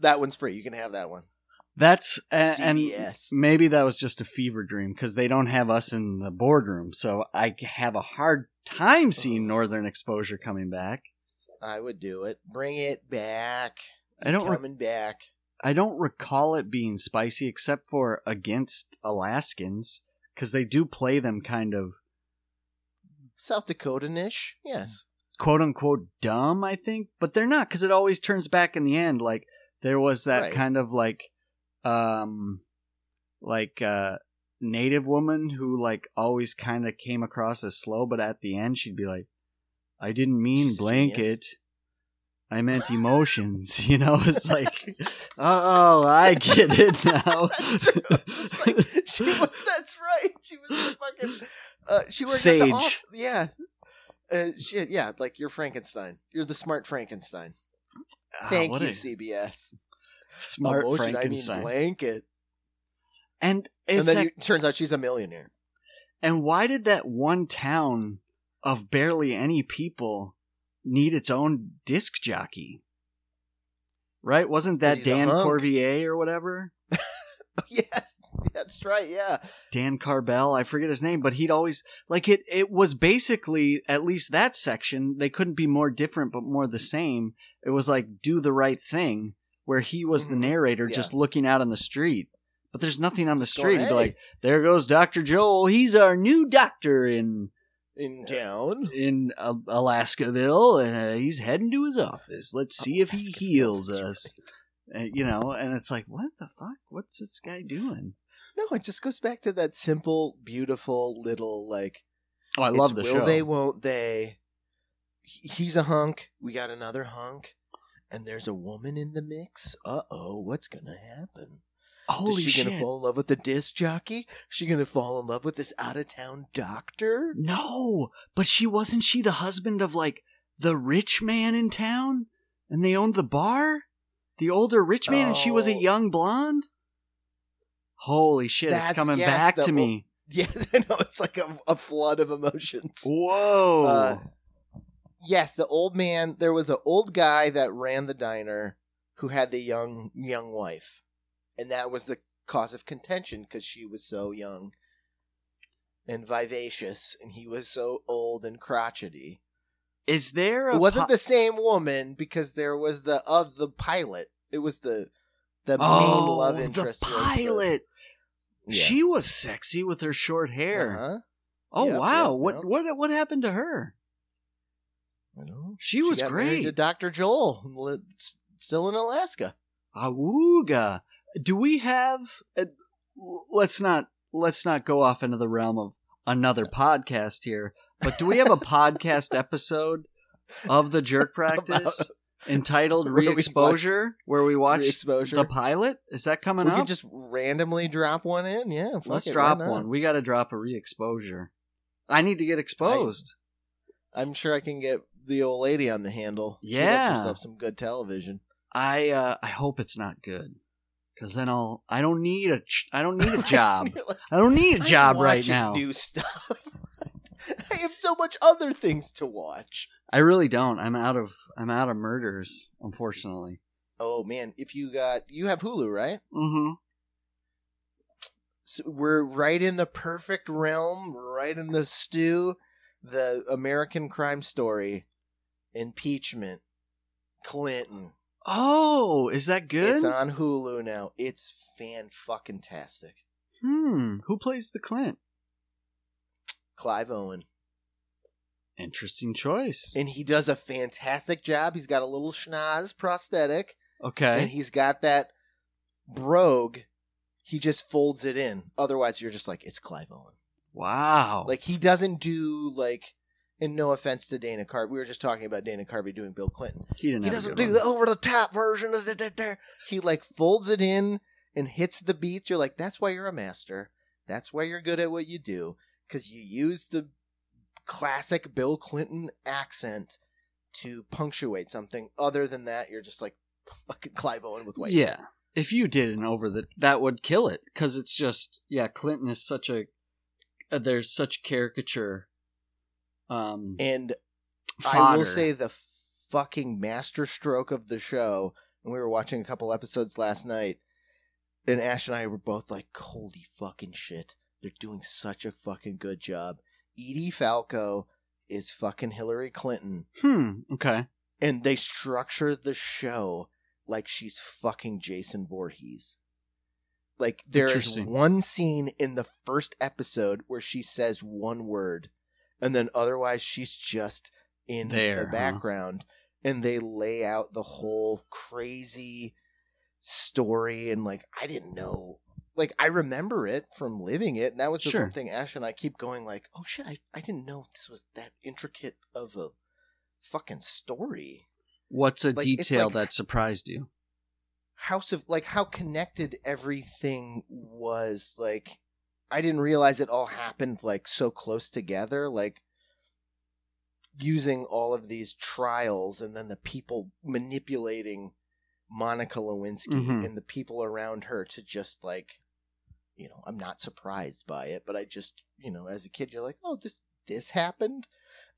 That one's free. You can have that one. that's and CBS. maybe that was just a fever dream because they don't have us in the boardroom, so I have a hard time seeing oh. Northern Exposure coming back. I would do it. Bring it back. I don't. Re- coming back. I don't recall it being spicy except for against Alaskans because they do play them kind of South Dakota nish. Yes. quote unquote dumb, I think, but they're not because it always turns back in the end. Like there was that Right. kind of like, um, like uh, native woman who like always kind of came across as slow, but at the end she'd be like, "I didn't mean She's a blanket." I meant emotions, you know. It's like, uh oh, I get it now. It's like, she was. That's right. She was fucking. Uh, she worked at the Sage. off- yeah. Uh, she, yeah, like you're Frankenstein. You're the smart Frankenstein. Ah, Thank you, a CBS. smart Emotion, I mean Frankenstein. blanket. and And then that you, turns out she's a millionaire. And why did that one town of barely any people need its own disc jockey? Right? Wasn't that Dan. Corvier or whatever? yes, that's right. Yeah. Dan Carbell, I forget his name, but he'd always like it it was basically at least that section, they couldn't be more different but more the same. It was like do the right thing where he was the Mhm. narrator Yeah. just looking out on the street. But there's nothing on the street. going, He'd be like, there goes Dr. Joel. He's our new doctor in in town. in uh, Alaskaville. Uh, he's heading to his office. Let's see if he heals us. Uh, you know, and it's like, what the fuck? What's this guy doing? No, it just goes back to that simple, beautiful little like. Oh, I it's love the will show. they, won't they? He- He's a hunk. We got another hunk, and there's a woman in the mix. Uh oh, what's gonna happen? Holy Is she gonna fall in love with the disc jockey? Is she gonna fall in love with this out of town doctor? No, but she wasn't she the husband of like the rich man in town, and they owned the bar. The older rich man, and she was a Oh. young blonde. Holy shit! That's- it's coming yes, back the to me. Yes, I know. It's like a, a flood of emotions. Whoa! Uh, yes, the old man. There was an old guy that ran the diner who had the young young wife, and that was the cause of contention because she was so young and vivacious, and he was so old and crotchety. Is there a It wasn't po- the same woman because there was the uh, the pilot. It was the the main oh love interest. the was the- pilot? Yeah. She was sexy with her short hair. Uh-huh. Oh Yep, wow! yep, what yep. what what happened to her? I know. She was got great. to Dr. Joel, still in Alaska. Awooga. Do we have? Uh, let's not let's not go off into the realm of another podcast here. But do we have a podcast episode of the jerk practice entitled we watch- "Re-exposure," where we watch exposure. the pilot? Is that coming we up? could just randomly drop one in. Yeah, Let's it, drop one. We got to drop a re-exposure. I need to get exposed. I'm sure I can get the old lady on the handle. She Yeah. loves herself some good television. I uh, I hope it's not good, because then I'll I don't need a I don't need a job. Like, I don't need a "I'm job right now. New stuff. I have so much other things to watch. I really don't. I'm out of I'm out of murders, unfortunately. Oh man, if you got you have Hulu, right? Mm-hmm. So we're right in the perfect realm, right in the stew. The American crime story, impeachment, Clinton. Oh, is that good? It's on Hulu now. It's fan fucking tastic. hmm. Who plays the Clint? Clive Owen. Interesting choice. And he does a fantastic job. He's got a little schnoz prosthetic. Okay. And he's got that brogue. He just folds it in. Otherwise, you're just like, it's Clive Owen. wow. Like, he doesn't do, like, and no offense to Dana Carvey. We were just talking about Dana Carvey doing Bill Clinton. he didn't. He doesn't do one. the over the top version of it. He like folds it in and hits the beats. You're like, that's why you're a master. That's why you're good at what you do because you use the classic Bill Clinton accent to punctuate something. Other than that, you're just like fucking Clive Owen with white. Yeah. If you did an over the, that would kill it because it's just yeah. Clinton is such a uh, there's such caricature. Um, And I will say the fucking masterstroke of the show, and we were watching a couple episodes last night, and Ash and I were both like, holy fucking shit. They're doing such a fucking good job. Edie Falco is fucking Hillary Clinton, Hmm. Okay. and they structure the show like she's fucking Jason Voorhees. Like there is one scene in the first episode where she says one word, and then otherwise she's just in There, the huh? background, and they lay out the whole crazy story. And like I didn't know, like I remember it from living it, and that was the Sure. one thing Ash and I keep going like, oh shit, I I didn't know this was that intricate of a fucking story. What's a Like, detail like- that surprised you? House of like how connected everything was like I didn't realize it all happened like so close together like using all of these trials and then the people manipulating Monica Lewinsky Mhm. and the people around her to just like you know I'm not surprised by it but I just you know as a kid you're like oh this this happened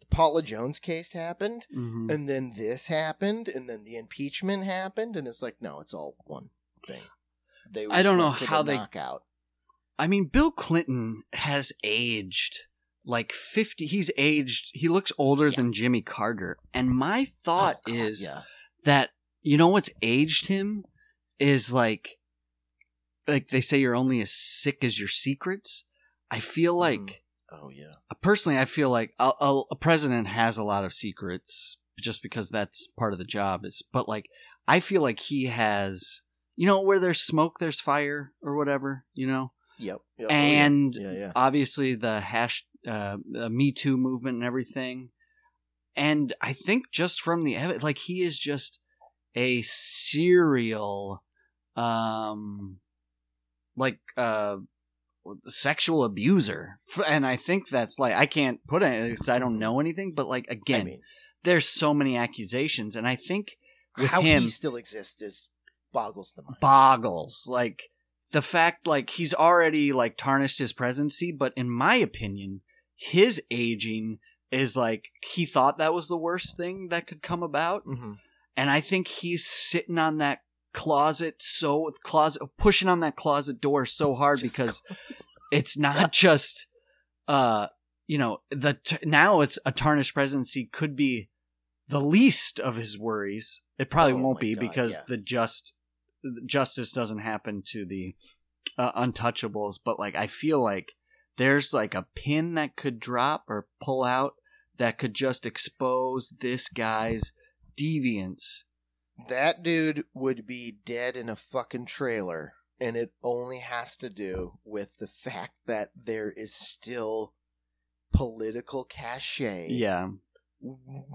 the Paula Jones case happened Mm-hmm. and then this happened, and then the impeachment happened, and it's like, no, it's all one thing. They I don't know how the they- knockout. I mean, Bill Clinton has aged like 50. He's aged. He looks older Yeah. than Jimmy Carter. And my thought Oh, God, is yeah. that, you know what's aged him? Is like, like they say you're only as sick as your secrets. I feel like, Mhm. oh yeah, personally, I feel like a, a, a president has a lot of secrets just because that's part of the job. Is But like, I feel like he has, you know, where there's smoke, there's fire or whatever, you know? Yep, yep. oh, and yeah, yeah. obviously the hash uh, the Me Too movement and everything. And I think just from the evidence, like he is just a serial, um, like uh sexual abuser and i think that's like i can't put it because i don't know anything but like again I mean, there's so many accusations and i think with how him he still exists is boggles the mind. boggles like the fact like he's already like tarnished his presidency but in my opinion his aging is like he thought that was the worst thing that could come about. Hmm and I think he's sitting on that closet so closet pushing on that closet door so hard Just because it's not just uh you know the t- now it's a tarnished presidency could be the least of his worries. It probably Oh won't be God, because yeah. the just justice doesn't happen to the uh, untouchables but like i feel like there's like a pin that could drop or pull out that could just expose this guy's deviance That dude would be dead in a fucking trailer, and it only has to do with the fact that there is still political cachet. yeah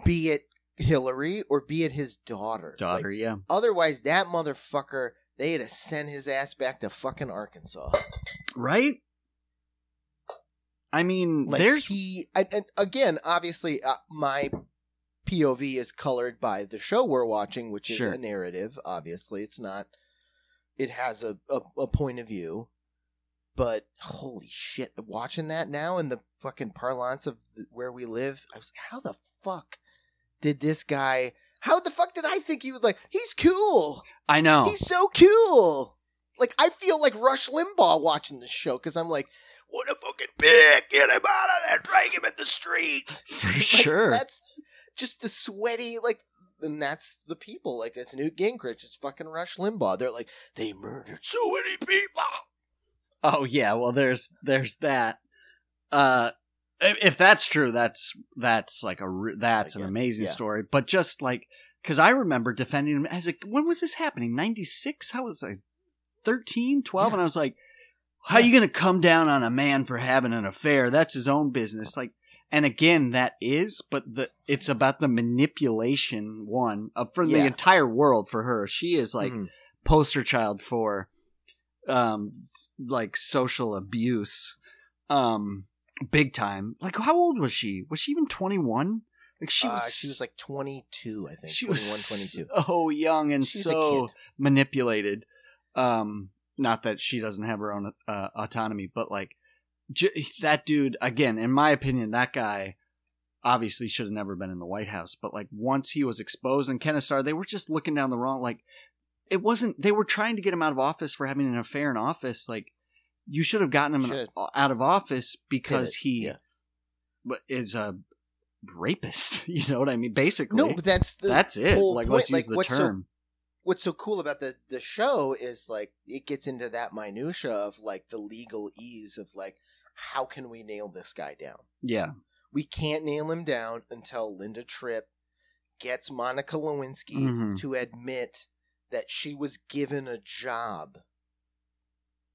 Be it Hillary or be it his daughter. daughter Like, yeah otherwise, that motherfucker, they had to send his ass back to fucking Arkansas. right i mean Like there's he, and, and again, obviously, uh, my POV is colored by the show we're watching, which is Sure. a narrative. Obviously, it's not. It has a, a a point of view, but holy shit, watching that now in the fucking parlance of the, where we live, I was like, how the fuck did this guy? How the fuck did I think he was like? He's cool. i know He's so cool. Like I feel like Rush Limbaugh watching this show because I'm like, what a fucking pig! Get him out of there! Drag him in the street. for Like, sure That's just the sweaty like. And that's the people. Like it's Newt Gingrich. It's fucking Rush Limbaugh. They're like they murdered so many people. oh yeah well there's there's that uh if, that's true that's that's like a that's an amazing yeah. story. But just like because i remember defending him as a when was this happening? 96 how was i 13 12 Yeah. and i was like how are you gonna come down on a man for having an affair? That's his own business. Like and again that is but the it's about the manipulation one of for the entire world for her. She is like Mhm. poster child for um like social abuse. Um big time. Like how old was she? Was she even 21 like she Uh, was she was like 22, I think. she 21, was 22. so young and She's so manipulated. Um not that she doesn't have her own uh, autonomy but like j- that dude again in my opinion that guy obviously should have never been in the white house but like once he was exposed and in Ken Starr they were just looking down the wrong like it wasn't they were trying to get him out of office for having an affair in office like you should have gotten him Should. out of office because he yeah. is a rapist you know what i mean basically No, but that's the that's it like point. let's use like, the what's so term what's so cool about the the show is like it gets into that minutia of like the legalese of like how can we nail this guy down? yeah We can't nail him down until Linda Tripp gets Monica Lewinsky Mhm. to admit that she was given a job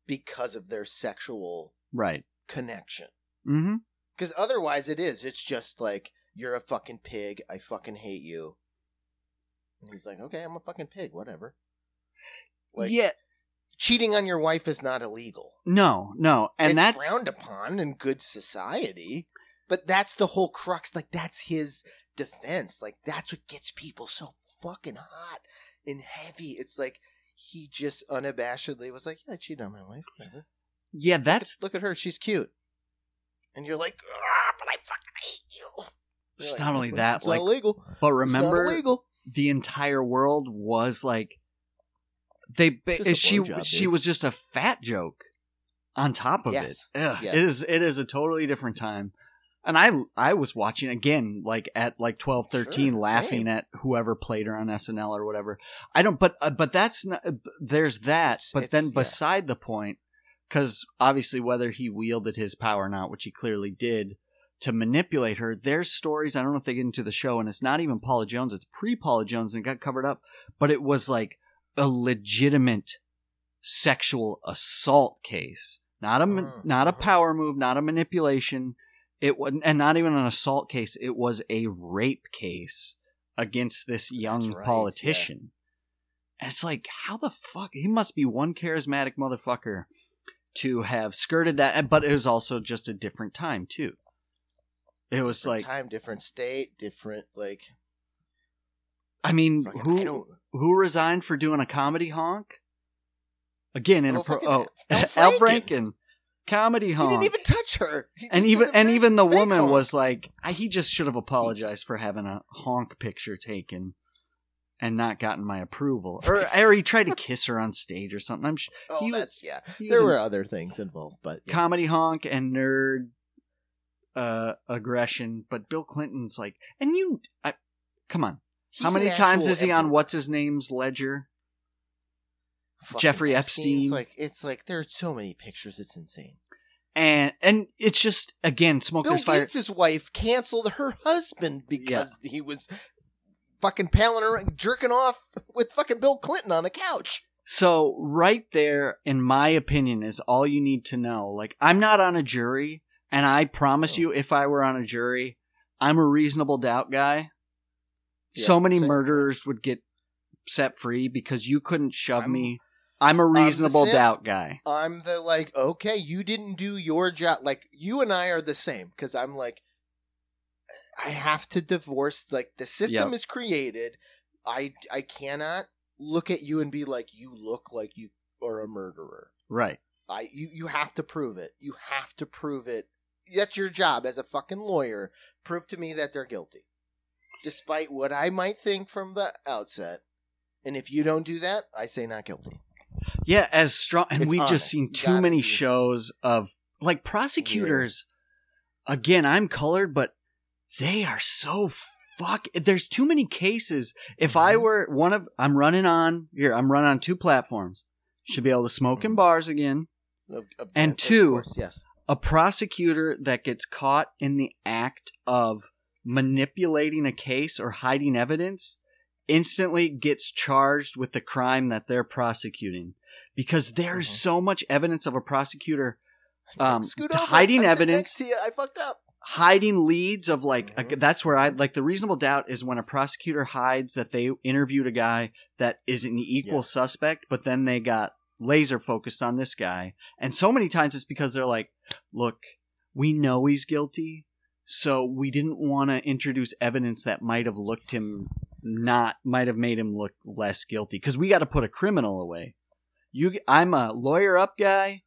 because of their sexual right connection. mm-hmm Because otherwise, it is. It's just like you're a fucking pig. I fucking hate you. And he's like, okay, I'm a fucking pig. Whatever. Like, yeah cheating on your wife is not illegal. no no and it's that's frowned upon in good society. But that's the whole crux. Like that's his defense. Like that's what gets people so fucking hot and heavy. It's like he just unabashedly was like, "Yeah, I cheated on my wife. Whatever. yeah Look that's at, look at her. She's cute." And you're like, ah, "But I fucking hate you." You're It's like, not only "Well, that, it's like, not illegal. but remember illegal. the entire world was like they she blowjob, she dude. was just a fat joke on top of Yes. it. Ugh, Yeah. It is it is a totally different time. And I I was watching again like at like 12 13 Sure, laughing same. at whoever played her on SNL or whatever. I don't but uh, but that's not uh, there's that It's- but it's- then yeah. beside the point cuz obviously whether he wielded his power or not which he clearly did to manipulate her there's stories I don't know if they get into the show and it's not even Paula Jones it's pre Paula Jones and it got covered up but it was like a legitimate sexual assault case not a Mm, not a mhm. power move not a manipulation it was and not even an assault case it was a rape case against this young right, politician and it's like how the fuck he must be one charismatic motherfucker to have skirted that, but it was also just a different time too. It was Different like, time, different state, different like. I mean, Fucking, who I don't. who resigned for doing a comedy honk? Again, in Oh, a pro- fucking oh, Al Franken. Comedy He didn't even touch her. He and even and even the woman honk. was like, I, he just should have apologized for having a honk picture taken and not gotten my approval, or or he tried to kiss her on stage or something. I'm sh- Oh, was- that's yeah. he There were other things involved, but yeah. comedy honk and nerd uh aggression, but Bill Clinton's like, and you, I, come on, how many times is he on what's his name's ledger? Jeffrey Epstein's Epstein? Like it's like there are so many pictures. It's insane. And and it's just again, smoke Bill fire. Gates' wife canceled her husband because he was fucking palling around, jerking off with fucking Bill Clinton on a couch. So right there, in my opinion, is all you need to know. Like I'm not on a jury, and I promise Oh. you, if I were on a jury, I'm a reasonable doubt guy. so many murderers would get set free because you couldn't shove I'm- me. I'm a reasonable simp. doubt guy. I'm the like, okay, you didn't do your job. Like you and I are the same because I'm like, I have to divorce. Like the system Yep. is created. I I cannot look at you and be like, you look like you are a murderer. Right. I you you have to prove it. You have to prove it. That's your job as a fucking lawyer. Prove to me that they're guilty, despite what I might think from the outset. And if you don't do that, I say not guilty. Yeah, as strong, and It's we've honest. just seen too many be- shows of like prosecutors. Again, I'm colored, but they are so fuck. There's too many cases. If I Mhm. were one of, I'm running on here. I'm running on two platforms. Should be able to smoke in Mhm. bars again. Of- of- And of two, course, yes. A prosecutor that gets caught in the act of manipulating a case or hiding evidence instantly gets charged with the crime that they're prosecuting because there's Mhm. so much evidence of a prosecutor um, Scoot to over. hiding evidence. I fucked up. hiding leads of like Mhm. that's where I like the reasonable doubt is when a prosecutor hides that they interviewed a guy that is an equal Yeah. suspect, but then they got laser focused on this guy. And so many times it's because they're like, look, we know he's guilty, so we didn't want to introduce evidence that might have looked him not might have made him look less guilty because we got to put a criminal away. You, I'm a lawyer up guy,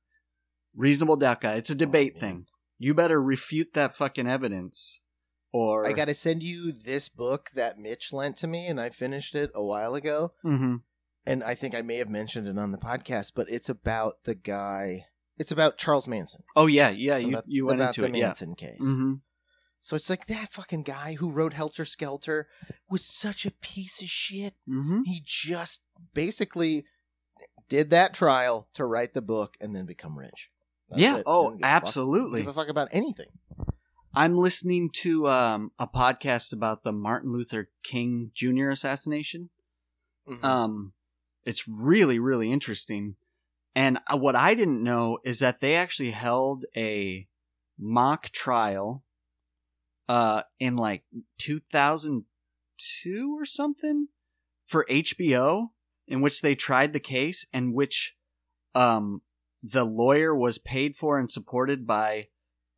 reasonable doubt guy. It's a debate man. thing. You better refute that fucking evidence, or I got to send you this book that Mitch lent to me, and I finished it a while ago. Mhm. And I think I may have mentioned it on the podcast, but it's about the guy. It's about Charles Manson. Oh yeah, yeah. You about, you went about into the it, yeah. Manson case. hmm So it's like that fucking guy who wrote Helter Skelter was such a piece of shit. hmm He just basically did that trial to write the book and then become rich. That's Yeah. it. Oh, give a absolutely. Give a fuck about anything. I'm listening to um, a podcast about the Martin Luther King Jr. assassination. Mhm. Um, it's really, really interesting. And uh, what I didn't know is that they actually held a mock trial uh, in like 2002 or something for HBO, in which they tried the case, and which um, the lawyer was paid for and supported by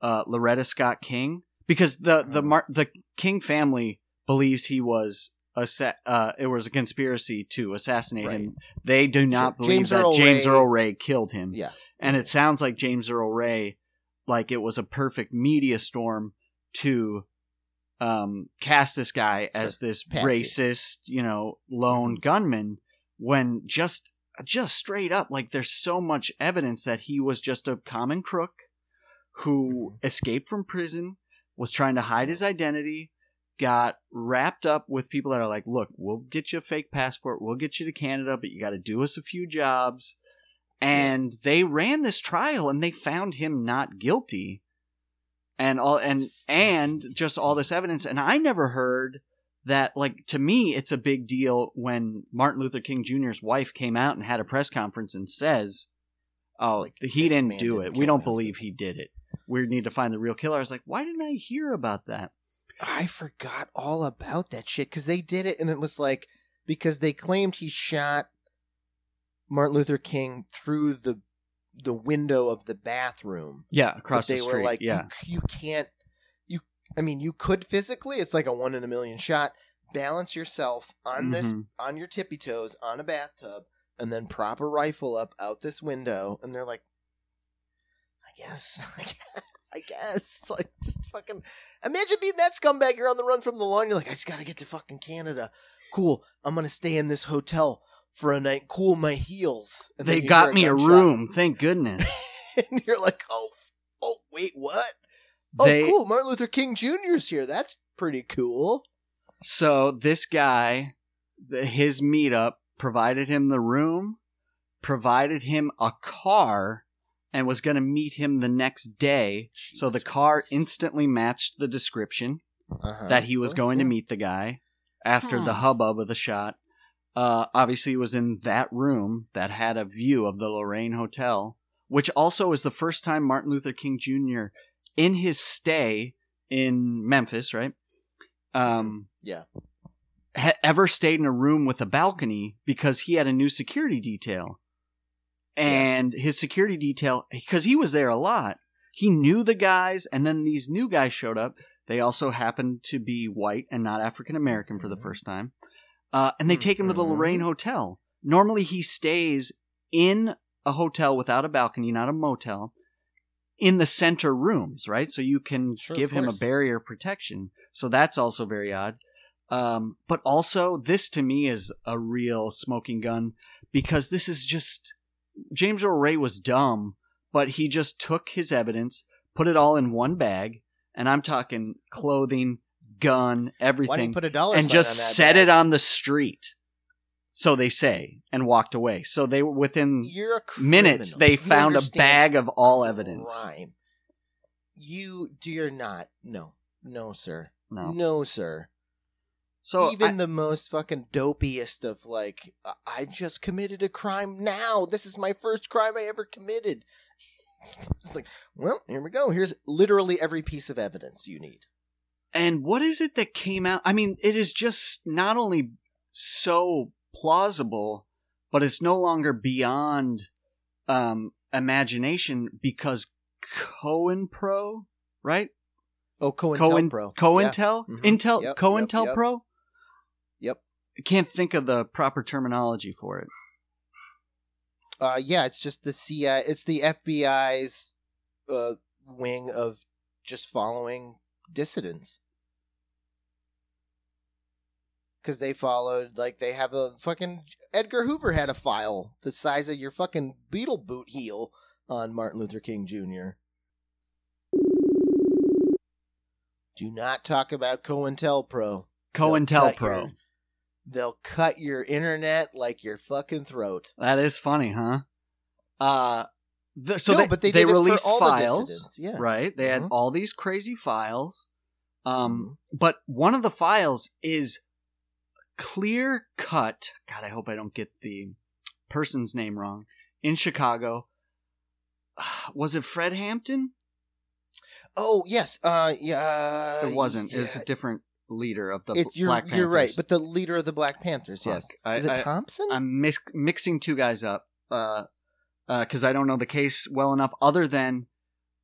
uh, Coretta Scott King, because the the Oh. Mar- the King family believes he was assa- uh, it was a conspiracy to assassinate Right. him. They do not Sure. believe James that Earl James Ray- Earl Ray killed him. yeah. And it sounds like James Earl Ray, like it was a perfect media storm to um, cast this guy as this Patsy. racist, you know, lone Mhm. gunman. When just just straight up, like there's so much evidence that he was just a common crook who Mhm. escaped from prison, was trying to hide his identity, got wrapped up with people that are like, look, we'll get you a fake passport, we'll get you to Canada, but you got to do us a few jobs. And they ran this trial and they found him not guilty. And all and and just all this evidence and I never heard that like to me it's a big deal when Martin Luther King Jr.'s wife came out and had a press conference and says, "Oh, Like, he didn't do didn't it. We don't my husband." believe he did it. We need to find the real killer." I was like, "Why didn't I hear about that?" I forgot all about that shit because they did it and it was like because they claimed he shot Martin Luther King through the the window of the bathroom. Yeah, But across they the street. were like, yeah. you, you can't. You, I mean, you could physically. It's like a one in a million shot. Balance yourself on this Mhm. on your tippy toes on a bathtub, and then prop a rifle up out this window. And they're like, I guess, I guess, like just fucking. Imagine being that scumbag. You're on the run from the law. And you're like, I just gotta get to fucking Canada. Cool. I'm gonna stay in this hotel for a night. Cool my heels. And They got me a room. Thank goodness. and you're like, oh, oh, wait, what? Oh, cool. Martin Luther King Jr.'s here. That's pretty cool. So this guy, the, his meetup provided him the room, provided him a car, and was going to meet him the next day. so the car Christ. instantly matched the description Uh-huh. that he was going to meet the guy after the Hmm. hubbub of the shot. Uh, obviously, it was in that room that had a view of the Lorraine Hotel, which also is the first time Martin Luther King Jr. in his stay in Memphis, right? Um, Yeah. ha- ever stayed in a room with a balcony because he had a new security detail. And his security detail, because he was there a lot, he knew the guys, and then these new guys showed up. They also happened to be white and not African American for the Mhm. first time. Uh, and they take him to the Mhm. Lorraine Hotel. Normally, he stays in a hotel without a balcony, not a motel, in the center rooms, right? So you can Sure, give him a barrier protection. So that's also very odd. Um, but also, this to me is a real smoking gun because this is just James Earl Ray was dumb, but he just took his evidence, put it all in one bag, and I'm talking clothing, gun, everything, put a dollar and just set it on the street. So they say, and walked away. So they were within minutes they You found a bag of all evidence. Crime. You, you're not. No. No, sir. No. No, sir. So Even I- the most fucking dopiest of like, "I- I just committed a crime now. This is my first crime I ever committed. it's like, well, here we go. Here's literally every piece of evidence you need. And what is it that came out? I mean, it is just not only so plausible, but it's no longer beyond um, imagination because Cohen Pro, right? Oh, COINTELPRO. Pro, COINTEL, Mhm. Intel, Yep, COINTELPRO. Yep. I can't think of the proper terminology for it. Uh, yeah, it's just the CIA. It's the FBI's uh, wing of just following dissidents. Because they followed, like, they have a fucking. Edgar Hoover had a file the size of your fucking Beatle boot heel on Martin Luther King Jr. Do not talk about COINTELPRO. They'll COINTELPRO. your- They'll cut your internet like your fucking throat. That is funny, huh? Uh, the, so no, they, but they, they released all the files, Yeah. right? They had Mhm. all these crazy files. Um, Mm-hmm. but one of the files is clear cut. God, I hope I don't get the person's name wrong. In Chicago, was it Fred Hampton? Oh yes, uh, yeah. it wasn't. It was a different leader of the It- you're, Black Panthers. you're right, but the leader of the Black Panthers, yes. I- Is it I- Thompson? I'm mis- mixing two guys up because uh, uh I don't know the case well enough. Other than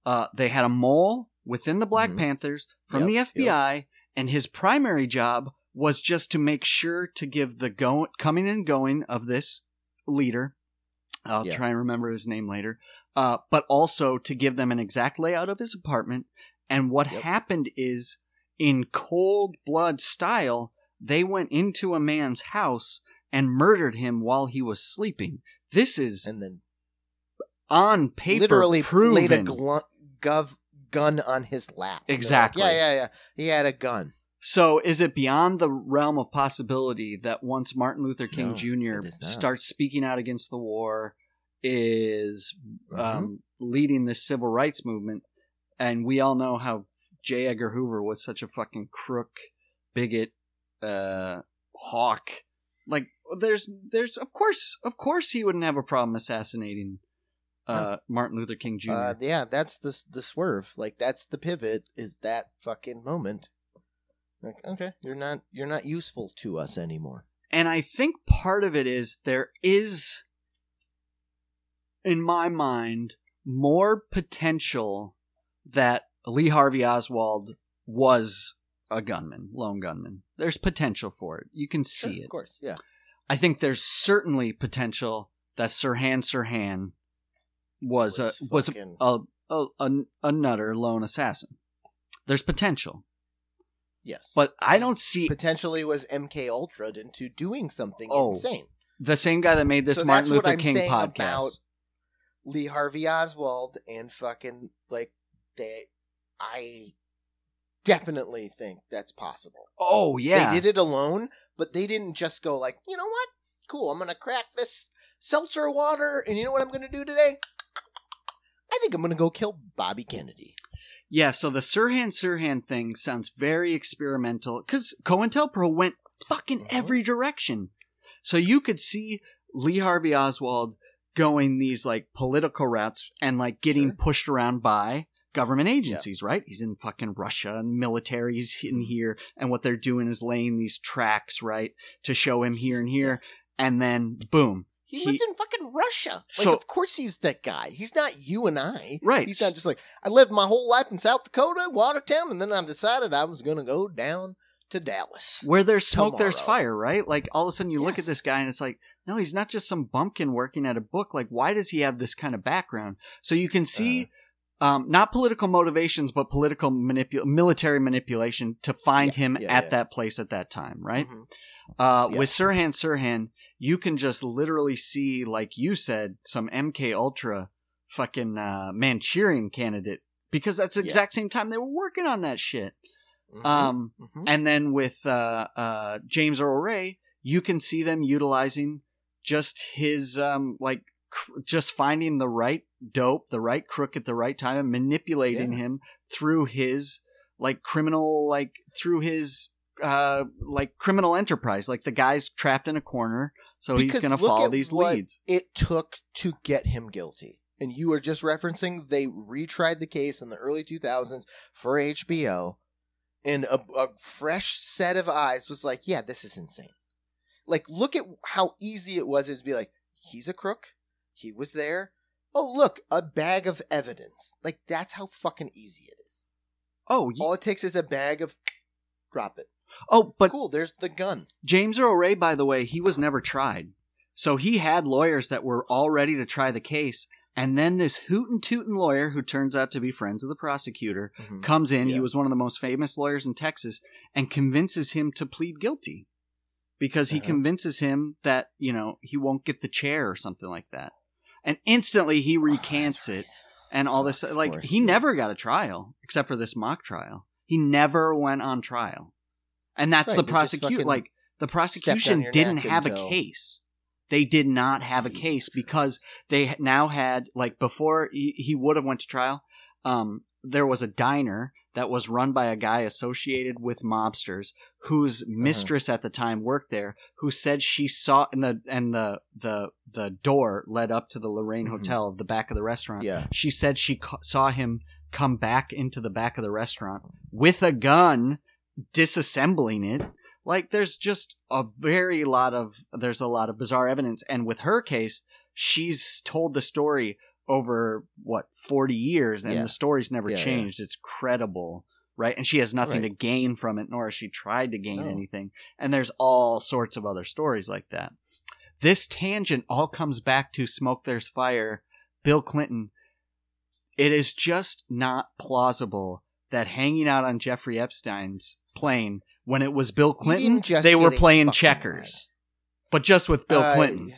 uh, they had a mole within the Black Mhm. Panthers from Yep, the FBI, and his primary job was just to make sure to give the go- coming and going of this leader. I'll Yeah. try and remember his name later. Uh, but also to give them an exact layout of his apartment. And what Yep. happened is, in cold blood style, they went into a man's house and murdered him while he was sleeping. This is and then on paper literally proven. laid a glu- gov gun on his lap. They're like, Exactly. yeah, yeah, yeah. He had a gun. So, is it beyond the realm of possibility that once Martin Luther King No, Jr. it is not. starts speaking out against the war, is Mhm. um, leading this civil rights movement, and we all know how J. Edgar Hoover was such a fucking crook, bigot, uh, hawk. Like, there's, there's, of course, of course, he wouldn't have a problem assassinating uh, Martin Luther King Jr. Uh, yeah, that's the the swerve. Like that's the pivot. Is that fucking moment? Like, okay, you're not you're not useful to us anymore. And I think part of it is there is in my mind, more potential that Lee Harvey Oswald was a gunman, lone gunman. There's potential for it. You can see Sure, it. Of course, yeah. I think there's certainly potential that Sirhan Sirhan was a Was was fucking- a, a, a, a nutter lone assassin. There's potential, Yes. but I don't see potentially was MK Ultra into doing something Oh, insane. the same guy that made this So Martin Luther King podcast. about Lee Harvey Oswald and fucking like they I definitely think that's possible. oh yeah, They did it alone, but they didn't just go like, you know what? Cool, I'm gonna crack this seltzer water, and you know what I'm gonna do today? I think I'm gonna go kill Bobby Kennedy. Yeah, so the Sirhan Sirhan thing sounds very experimental because COINTELPRO went fucking Mhm. every direction. So you could see Lee Harvey Oswald going these like political routes and like getting Sure. pushed around by government agencies, right? He's in fucking Russia and military, he's Mm-hmm. in here, and what they're doing is laying these tracks, right, to show him here and here, and then boom. He, He- lives in fucking Russia. Like, So- of course he's that guy. He's not you and I. Right. He's not just like, I lived my whole life in South Dakota, Watertown, and then I decided I was going to go down to Dallas. Where there's smoke, there's fire, right? Like all of a sudden you look at this guy and it's like, no, he's not just some bumpkin working at a book. Like, why does he have this kind of background? So you can see, Uh-huh. um, not political motivations, but political manipul, military manipulation to find Yeah, him yeah, at yeah. that place at that time, right? Mhm. Uh, with Sirhan Sirhan, you can just literally see, like you said, some MK Ultra fucking uh, Manchurian candidate because that's the Yeah. exact same time they were working on that shit. Mhm. Um, Mhm. and then with uh, uh, James Earl Ray, you can see them utilizing just his um, like cr- just finding the right dope, the right crook at the right time, and manipulating Yeah. him through his like criminal, like through his uh, like criminal enterprise. Like the guy's trapped in a corner, so he's going to follow at these what leads. It took to get him guilty. And you were just referencing they retried the case in the early 2000s for HBO, and a, a fresh set of eyes was like, yeah, this is insane. Like, look at how easy it was to be like, he's a crook. He was there. Oh, look, a bag of evidence. Like, that's how fucking easy it is. Oh, y- All it takes is a bag of. Drop it. Oh, but cool, there's the gun. James Earl Ray, by the way, he was never tried. So he had lawyers that were all ready to try the case. And then this hootin' tootin' lawyer, who turns out to be friends of the prosecutor, Mhm. comes in. He was one of the most famous lawyers in Texas and convinces him to plead guilty because he Uh-huh. convinces him that, you know, he won't get the chair or something like that. And instantly he recants Oh, it and all this. Like, course, he yeah. never got a trial except for this mock trial. He never went on trial. And that's Right, the prosecution. Like, the prosecution didn't have a case. They did not have a case because they now had like before he, he would have went to trial. Um, there was a diner that was run by a guy associated with mobsters whose Uh-huh. mistress at the time worked there who said she saw and the and the the the door led up to the Lorraine Mhm. Hotel the back of the restaurant Yeah. she said she ca- saw him come back into the back of the restaurant with a gun disassembling it like there's just a very lot of there's a lot of bizarre evidence and with her case she's told the story over what 40 years and Yeah. the story's never Yeah, yeah. changed it's credible right and she has nothing Right. to gain from it nor has she tried to gain No. anything and there's all sorts of other stories like that this tangent all comes back to smoke there's fire bill clinton it is just not plausible that hanging out on jeffrey epstein's plane when it was bill clinton they were playing checkers but just with bill Uh, clinton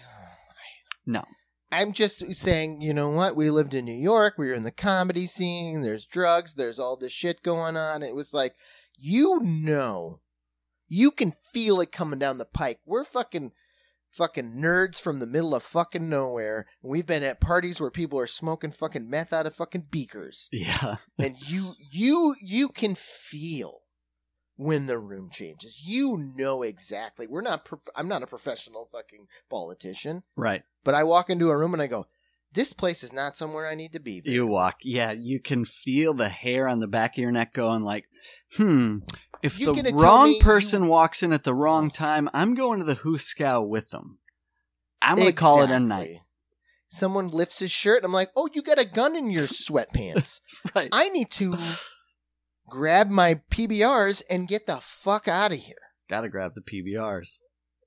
no I'm just saying, you know what? We lived in New York. We were in the comedy scene. There's drugs. There's all this shit going on. It was like, you know, you can feel it coming down the pike. We're fucking, fucking nerds from the middle of fucking nowhere. And we've been at parties where people are smoking fucking meth out of fucking beakers. yeah and you, you, you can feel when the room changes. You know exactly. We're not. Prof- I'm not a professional fucking politician. right But I walk into a room and I go, this place is not somewhere I need to be. You walk, yeah. You can feel the hair on the back of your neck going like, hmm. If You the wrong person you- walks in at the wrong time, I'm going to the Huskow with them. I'm going to call it a night. Someone lifts his shirt and I'm like, "Oh, you got a gun in your sweatpants." Right. I need to grab my PBRs and get the fuck out of here. Gotta grab the PBRs.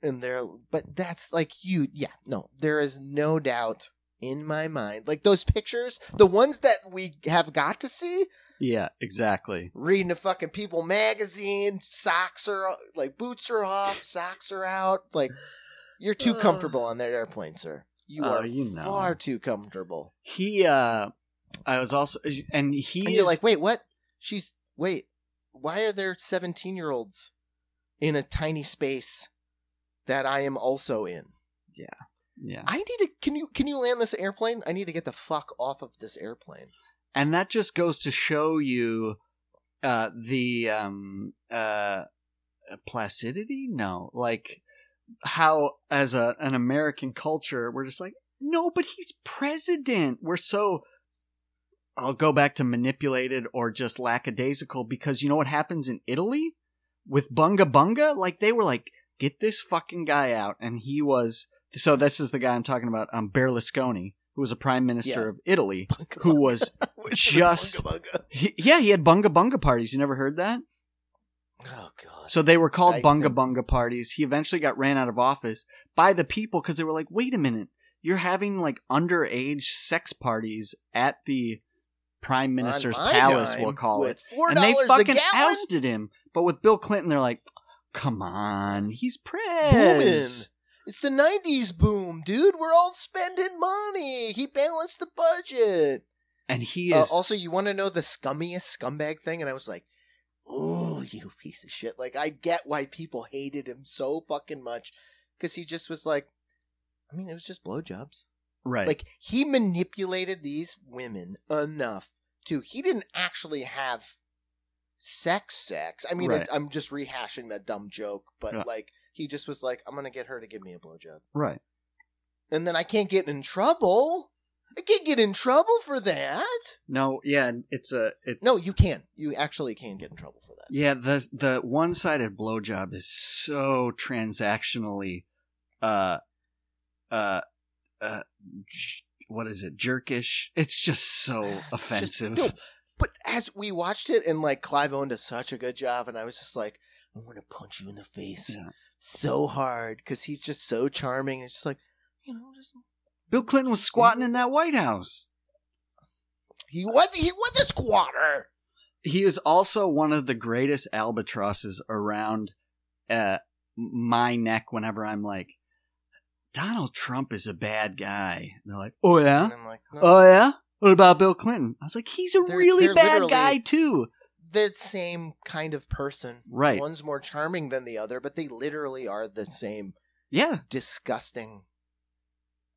And they're, but that's like you, yeah, no, there is no doubt in my mind. Like those pictures, the ones that we have got to see, Yeah, exactly. reading a fucking People magazine, socks are like boots are off, socks are out. Like you're too Uh. comfortable on that airplane, sir. You Oh, are you know. far too comfortable. He, uh, I was also, and he And is you're like, wait, what? She's wait. Why are there 17 year olds in a tiny space that I am also in? yeah. Yeah. I need to. Can you can you land this airplane? I need to get the fuck off of this airplane. and that just goes to show you uh the um uh placidity no like how as a an american culture we're just like no but he's president we're so i'll go back to manipulated or just lackadaisical because you know what happens in italy with bunga bunga like they were like get this fucking guy out and he was so this is the guy i'm talking about um berlusconi who was a prime minister Yeah. of italy who was just- Bunga bunga. he, yeah, he had bunga bunga parties. You never heard that? Oh god. So they were called I bunga think- bunga parties. He eventually got ran out of office by the people because they were like, "Wait a minute, you're having like underage sex parties at the prime minister's palace, dime, we'll call it." with Four And they fucking ousted him. But with Bill Clinton, they're like, "Come on, he's Booming. prez." It's the '90s boom, dude. We're all spending money. He balanced the budget. And he Uh, is also, you want to know the scummiest scumbag thing? And I was like, "Oh, you piece of shit!" Like, I get why people hated him so fucking much because he just was like, I mean, it was just blowjobs. right. Like, he manipulated these women enough to. He didn't actually have sex, sex. I mean, Right. it, I'm just rehashing that dumb joke, but Yeah. like, he just was like, "I'm gonna get her to give me a blowjob," right. and then I can't get in trouble. I can't get in trouble for that. No, yeah, it's a it's No, you can. You actually can get in trouble for that. Yeah, the the one sided blowjob is so transactionally, uh, uh, uh, what is it? Jerkish. It's just so Just- offensive. no, but as we watched it, and like Clive Owen does such a good job, and I was just like, I want to punch you in the face Yeah. so hard because he's just so charming. It's just like, you know, just Bill Clinton was squatting in that White House. he was he was a squatter. He is also one of the greatest albatrosses around uh, my neck. Whenever I'm like, Donald Trump is a bad guy, and they're like, Oh yeah, And I'm like, no, oh yeah. What about Bill Clinton? I was like, he's a They're- really they're bad guy too. they're the same kind of person. Right. One's more charming than the other, but they literally are the same Yeah, disgusting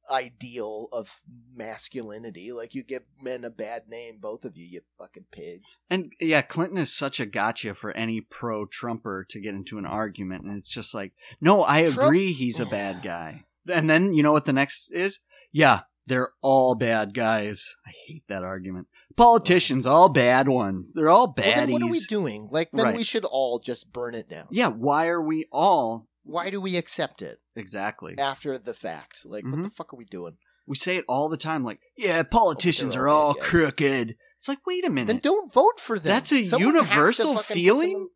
ideal of masculinity. Like you give men a bad name, both of you, you fucking pigs. And yeah, Clinton is such a gotcha for any pro Trumper to get into an argument. And it's just like, no, I Trump- agree he's a bad guy. And then you know what the next is? Yeah, they're all bad guys. I hate that argument. Politicians, all bad ones. They're all Well, baddies. then what are we doing? Like then Right. we should all just burn it down. yeah, why are we all Why do we accept it exactly? after the fact? Like what Mhm. the fuck are we doing? We say it all the time, like, yeah, politicians they're are all crooked. It's like, wait a minute. Then don't vote for them. That's a Someone universal feeling?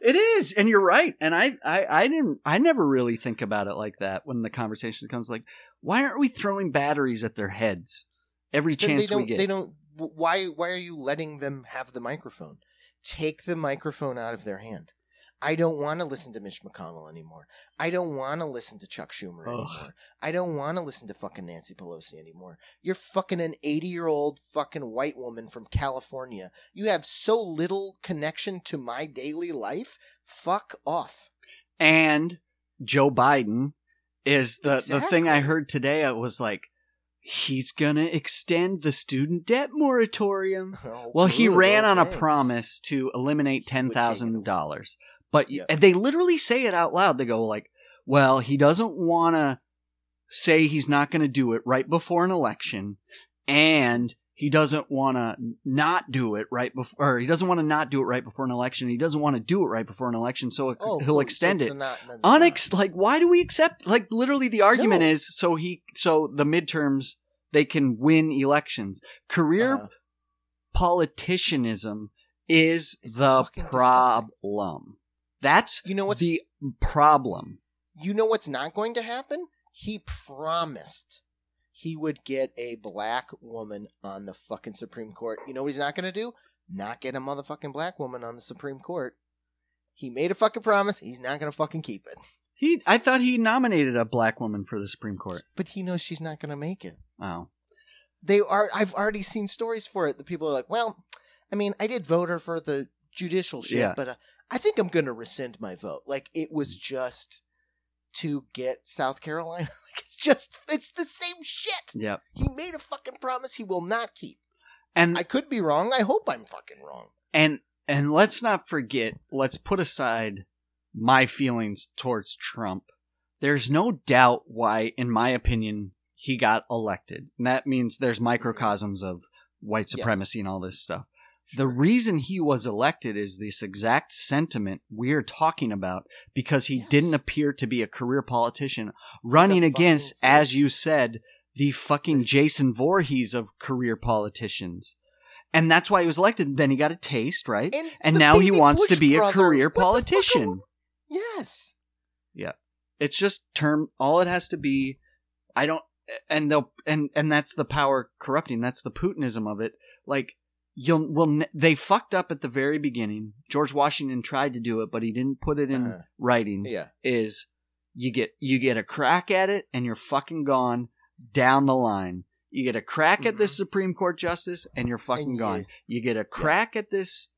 It is, and you're right. And I, I, I didn't, I never really think about it like that when the conversation comes. Like, why aren't we throwing batteries at their heads every Then they chance don't. we get? They don't. Why? Why are you letting them have the microphone? Take the microphone out of their hand. I don't want to listen to Mitch McConnell anymore. I don't want to listen to Chuck Schumer Ugh. anymore. I don't want to listen to fucking Nancy Pelosi anymore. You're fucking an 80 year old fucking white woman from California. You have so little connection to my daily life. Fuck off. And Joe Biden is the the thing I heard today. I was like, he's gonna extend the student debt moratorium. Oh, Well, he ran on a promise to eliminate ten Would take it thousand dollars, but Yep. and they literally say it out loud. They go like, "Well, he doesn't want to say he's not going to do it right before an election, and he doesn't want to not do it right before, or he doesn't want to not do it right before an election. He doesn't want to do it right before an election, so Oh, he'll extend it. it's the not- Unex like why do we accept like literally the argument No. is so he so the midterms they can win elections. Career Uh-huh. politicianism is It's the problem. That's You know what's the problem. You know what's not going to happen? He promised he would get a black woman on the fucking Supreme Court. You know what he's not going to do? Not get a motherfucking black woman on the Supreme Court. He made a fucking promise. He's not going to fucking keep it. He I thought he nominated a black woman for the Supreme Court. But he knows she's not going to make it. Oh. They are. I've already seen stories for it. The people are like, "Well, I mean, I did vote her for the judicial shit, Yeah. but uh, I think I'm going to rescind my vote." Like it was just to get South Carolina. like it's just it's the same shit. Yep. He made a fucking promise he will not keep. And I could be wrong. I hope I'm fucking wrong. and and let's not forget, let's put aside my feelings towards Trump. There's no doubt why, in my opinion, he got elected. And that means there's microcosms of white supremacy and all this stuff. The reason he was elected is this exact sentiment we're talking about because he Yes. didn't appear to be a career politician running against, as you said, the fucking This- Jason Voorhees of career politicians. And that's why he was elected. Then he got a taste, right? And, And now he wants to Bush be a career what the fuck are politician. Yes. Yes. It's just term. All it has to be. I don't. And they'll and and that's the power corrupting. That's the Putinism of it. Like you'll will ne- they fucked up at the very beginning. George Washington tried to do it, but he didn't put it in Uh-huh. writing. Yeah. Is you get you get a crack at it and you're fucking gone down the line. You get a crack at this Mhm. Supreme Court justice and you're fucking And gone. You get a crack at this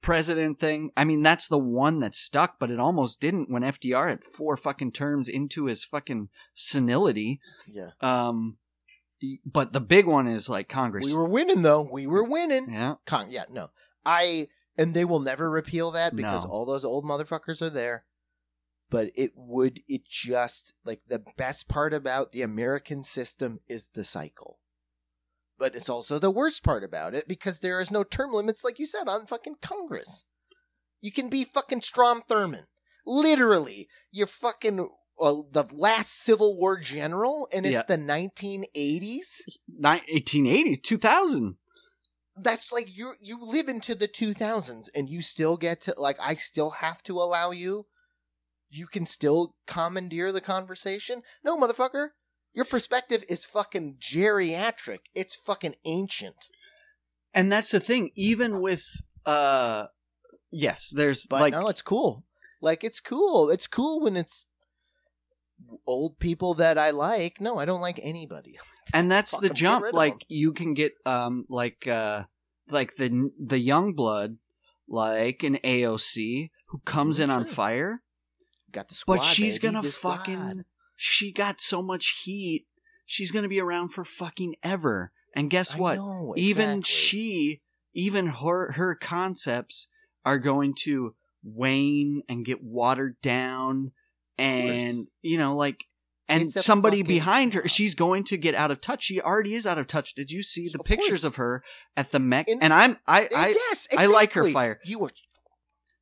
president thing. I mean, that's the one that stuck, but it almost didn't when FDR had four fucking terms into his fucking senility. Yeah. Um, but the big one is like Congress. We were winning though. We were winning. yeah, Con- yeah, no. I and they will never repeal that because No. all those old motherfuckers are there. But it would it just like the best part about the American system is the cycle. But it's also the worst part about it because there is no term limits like you said on fucking Congress. You can be fucking Strom Thurmond. Literally, you're fucking uh, the last Civil War general and it's Yeah. the 1980s. Ni- 1880, 2000. that's like you you live into the 2000s and you still get to like I still have to allow you you can still commandeer the conversation no motherfucker your perspective is fucking geriatric it's fucking ancient And that's the thing. Even with uh, yes, there's but like no it's cool like it's cool it's cool when it's old people that I like no I don't like anybody and that's Fuck the get jump rid of like 'em. you can get um like uh like the the young blood like an AOC who comes in on fire got the squad but she's baby, gonna the squad. fucking she got so much heat she's gonna be around for fucking ever and guess I what know, even exactly. she even her her concepts are going to wane and get watered down and you know like and It's a somebody fucking behind her job. she's going to get out of touch she already is out of touch did you see the Of pictures course. of her at the Met In- and I'm I eh, I yes I like her exactly. fire. you were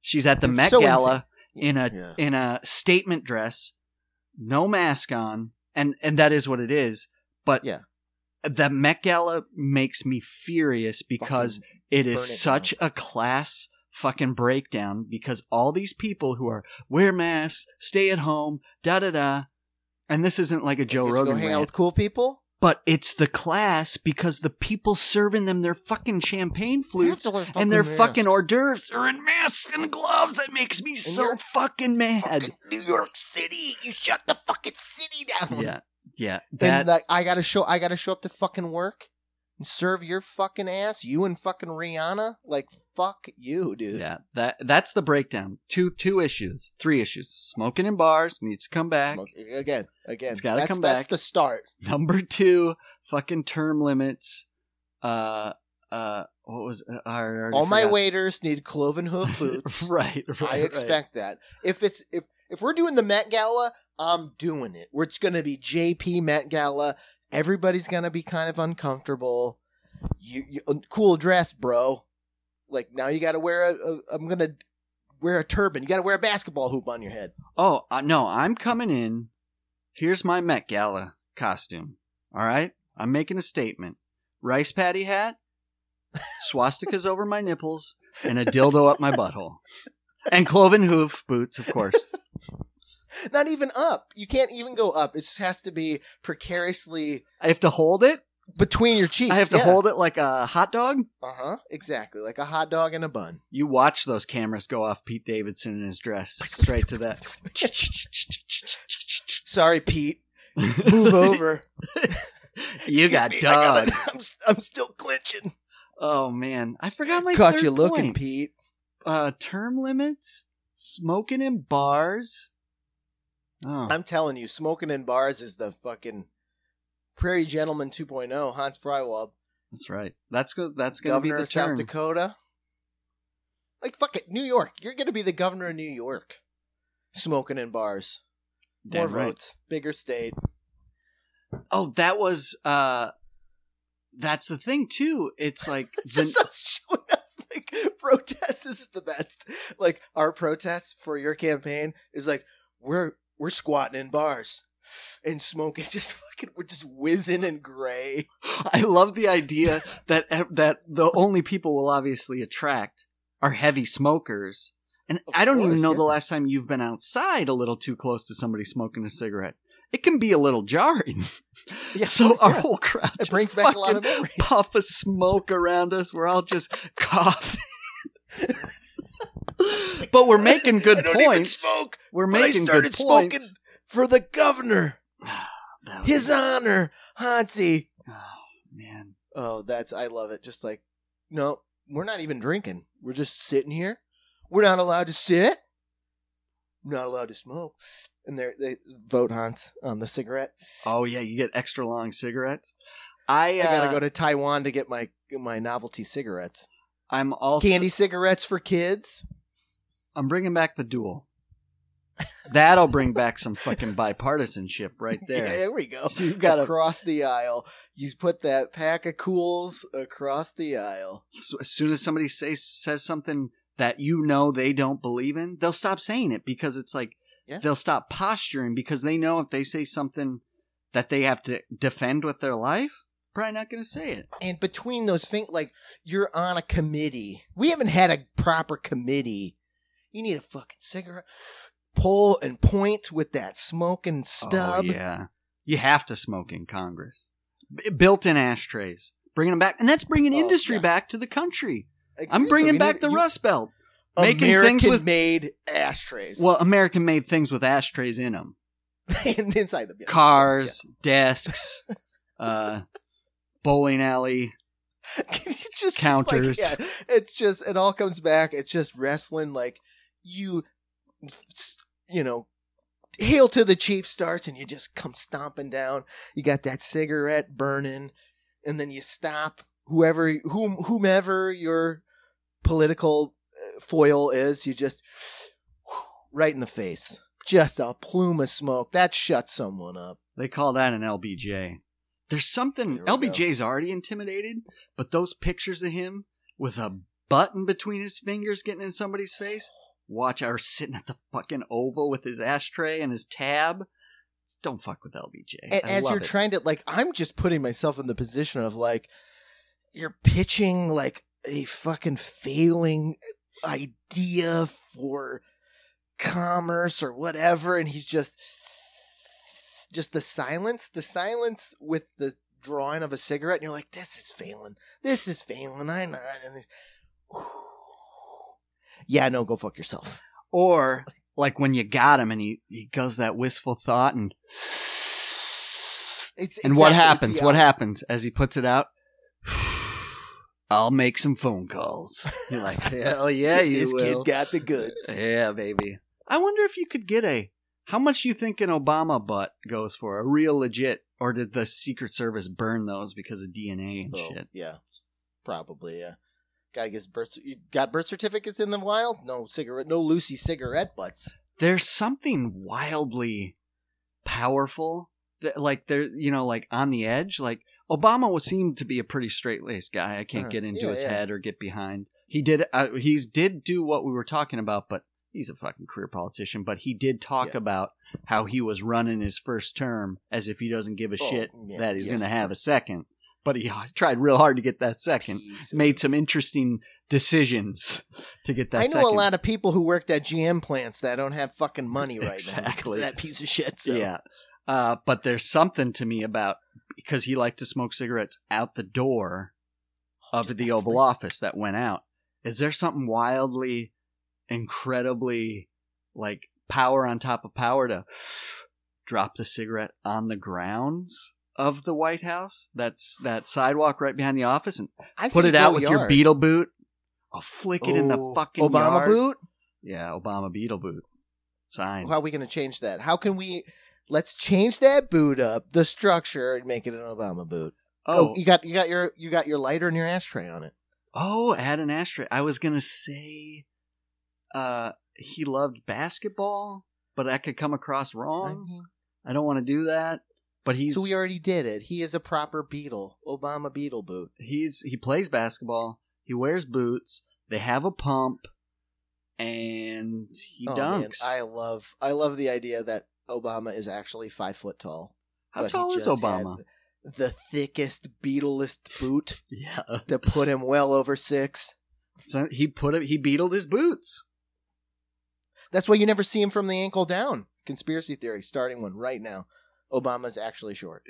she's at the Met so Gala in a Yeah. in a statement dress no mask on and and that is what it is but Yeah. the Met Gala makes me furious because Fucking it burn is such a class fucking breakdown because all these people who are wear masks, stay at home, da da da, and this isn't like a Joe Rogan go hang out rant, with cool people. but it's the class because the people serving them their fucking champagne flutes and their fucking hors d'oeuvres are in masks and gloves. That makes me so fucking mad. Fucking New York City. You shut the fucking city down. Yeah, yeah, And like, I gotta show. I gotta show up to fucking work and serve your fucking ass. You and fucking Rihanna. Like fuck you, dude. yeah that that's the breakdown. Two two issues, three issues. Smoking in bars needs to come back. Smoke- Again, again. It's gotta that's, come back. That's the start. Number two, fucking term limits. Uh, uh, what was uh, I already All my forgot. waiters need cloven hoof boots. right, right. I right. expect that. If it's if if we're doing the Met Gala, I'm doing it. Where it's gonna be JP Met Gala. Everybody's gonna be kind of uncomfortable. you, you uh, cool dress, bro. Like now you got to wear a, a. I'm gonna wear a turban. You got to wear a basketball hoop on your head. Oh uh, no, I'm coming in. Here's my Met Gala costume. All right, I'm making a statement. Rice patty hat, swastikas over my nipples, and a dildo up my butthole, and cloven hoof boots, of course. Not even up. You can't even go up. It just has to be precariously I have to hold it. between your cheeks. I have to hold it like a hot dog. Uh huh. Exactly, like a hot dog in a bun. You watch those cameras go off Pete Davidson in his dress straight to that. Sorry, Pete. Move over. you got Excuse me, I dog. I'm still clinching. Oh man, I forgot my Caught third you looking, point. Pete. Uh, term limits, smoking in bars. Oh, I'm telling you, smoking in bars is the fucking Prairie Gentleman 2.0. Hans Freiwald, that's right. That's good. That's gonna be governor the of South term. Dakota. Like fuck it, New York. You're gonna be the governor of New York. Smoking in bars. More right. votes. Bigger state. Oh, that was. uh That's the thing too. It's like the, just us showing up like protests this is the best. Like our protest for your campaign is like we're we're squatting in bars and smoking just fucking we're just whizzing in gray. I love the idea that that the only people will obviously attract are heavy smokers. And Of I don't even know yeah. the last time you've been outside a little too close to somebody smoking a cigarette. It can be a little jarring. Yeah, so course, our yeah. whole crowd It brings back a lot of memories. puff of smoke around us. We're all just coughing. but we're making good I points. smoke. We're but I making started good smoking points. for the governor. His honor, Hansi. Oh, man. Oh, that's I love it. Just like no, we're not even drinking. We're just sitting here. We're not allowed to sit. Not allowed to smoke. And they they vote Hans on the cigarette. Oh yeah, you get extra long cigarettes. I, I uh, gotta go to Taiwan to get my my novelty cigarettes. I'm also Candy cigarettes for kids. I'm bringing back the duel. That'll bring back some fucking bipartisanship right Yeah, there. there we go. So you gotta across the aisle. You put that pack of cools across the aisle. so as soon as somebody says says something that you know they don't believe in, they'll stop saying it because it's like Yeah. they'll stop posturing because they know if they say something that they have to defend with their life, probably not going to say it. And between those things, like you're on a committee. We haven't had a proper committee. You need a fucking cigarette. Pull and point with that smoking stub. Oh, yeah, you have to smoke in Congress. B- built-in ashtrays, bringing them back, and that's bringing Oh, industry yeah. back to the country. I'm bringing back the you- Rust Belt. making things with- American-made ashtrays. Well, American made things with ashtrays in them. and inside the building. Cars, desks, uh, bowling alley. Can you just Counters. It's, like, yeah, it's just it all comes back. It's just wrestling. Like you, you know, hail to the chief starts, and you just come stomping down. You got that cigarette burning, and then you stop whoever whom whomever your political uh, foil is. You just right in the face. Just a plume of smoke that shuts someone up. They call that an LBJ. There's something we go. LBJ's already intimidated, but those pictures of him with a button between his fingers getting in somebody's face. Watch our sitting at the fucking oval with his ashtray and his tab. Don't fuck with LBJ. And I as you're it. trying to like i'm just putting myself in the position of like you're pitching like a fucking failing idea for commerce or whatever and he's just just the silence the silence with the drawing of a cigarette and you're like this is failing this is failing i know and yeah no go fuck yourself Or like when you got him and he, he goes that wistful thought and it's and what exactly, it's happens? the What happens as he puts it out? I'll make some phone calls. You're like, hell yeah, you this will. kid got the goods Yeah, baby. I wonder if you could get a. How much you think an Obama butt goes for? A real legit, or did the Secret Service burn those because of DNA and Oh, shit? yeah, probably. Yeah, guy gets birth. You got birth certificates in the wild? No cigarette. No Lucy cigarette butts. There's something wildly powerful, that, like they're you know like on the edge. Like Obama was seemed to be a pretty straight laced guy. I can't Uh-huh. get into Yeah, his yeah. head or get behind. He did. Uh, he's did do what we were talking about, but he's a fucking career politician. But he did talk Yeah. about how he was running his first term as if he doesn't give a Oh, shit that he's yes, going to have a second. But he tried real hard to get that second. Made some interesting decisions to get that. I know second. a lot of people who worked at GM plants that don't have fucking money right now Exactly. of that piece of shit. So. Yeah. Uh, but there's something to me about because he liked to smoke cigarettes out the door of Just the Oval. Office that went out. Is there something wildly, incredibly, like power on top of power to drop the cigarette on the grounds of the White House? That's that sidewalk right behind the office and I put it out with your Beatle boot. I'll flick it in the fucking Obama yard. boot. Yeah, Obama Beatle boot. Sign. How are we going to change that? How can we? Let's change that boot up, the structure, and make it an Obama boot. oh, Oh, you got you got your you got your lighter and your ashtray on it. Oh, add an ashtray. I was gonna say, uh, he loved basketball, but that could come across wrong. mean, I don't want to do that. But he's so we already did it. He is a proper Beatle, Obama Beatle boot. he's he plays basketball. He wears boots. They have a pump, and he oh man, dunks. I love I love the idea that Obama is actually five foot tall. How but he tall is just Obama? had The thickest Beetlest boot Yeah, to put him well over six. so he put it. He beetled his boots. That's why you never see him from the ankle down. Conspiracy theory, starting one right now. Obama's actually short.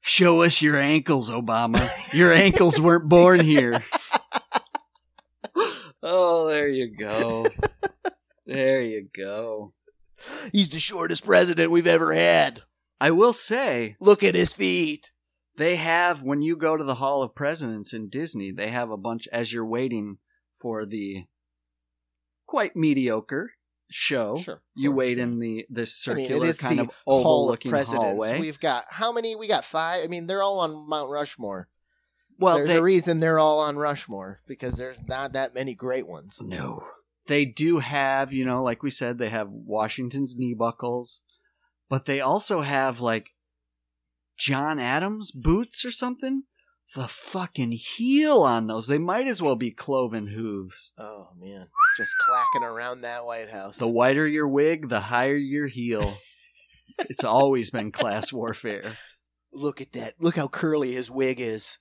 Show us your ankles, Obama. Your ankles weren't born here. oh, there you go. There you go. He's the shortest president we've ever had. I will say Look at his feet. they have when you go to the Hall of Presidents in Disney, they have a bunch as you're waiting for the quite mediocre show. Sure. You wait in the this I mean, circular it is kind of oval of looking Presidents. hallway. We've got how many? We got five. I mean, they're all on Mount Rushmore. well, there's they, a reason they're all on Rushmore because there's not that many great ones. No. They do have, you know, like we said, they have Washington's knee buckles, but they also have like John Adams boots or something. The fucking heel on those. They might as well be cloven hooves. Oh man, just clacking around that White House. The whiter your wig, the higher your heel. it's always been class warfare. Look at that. Look how curly his wig is.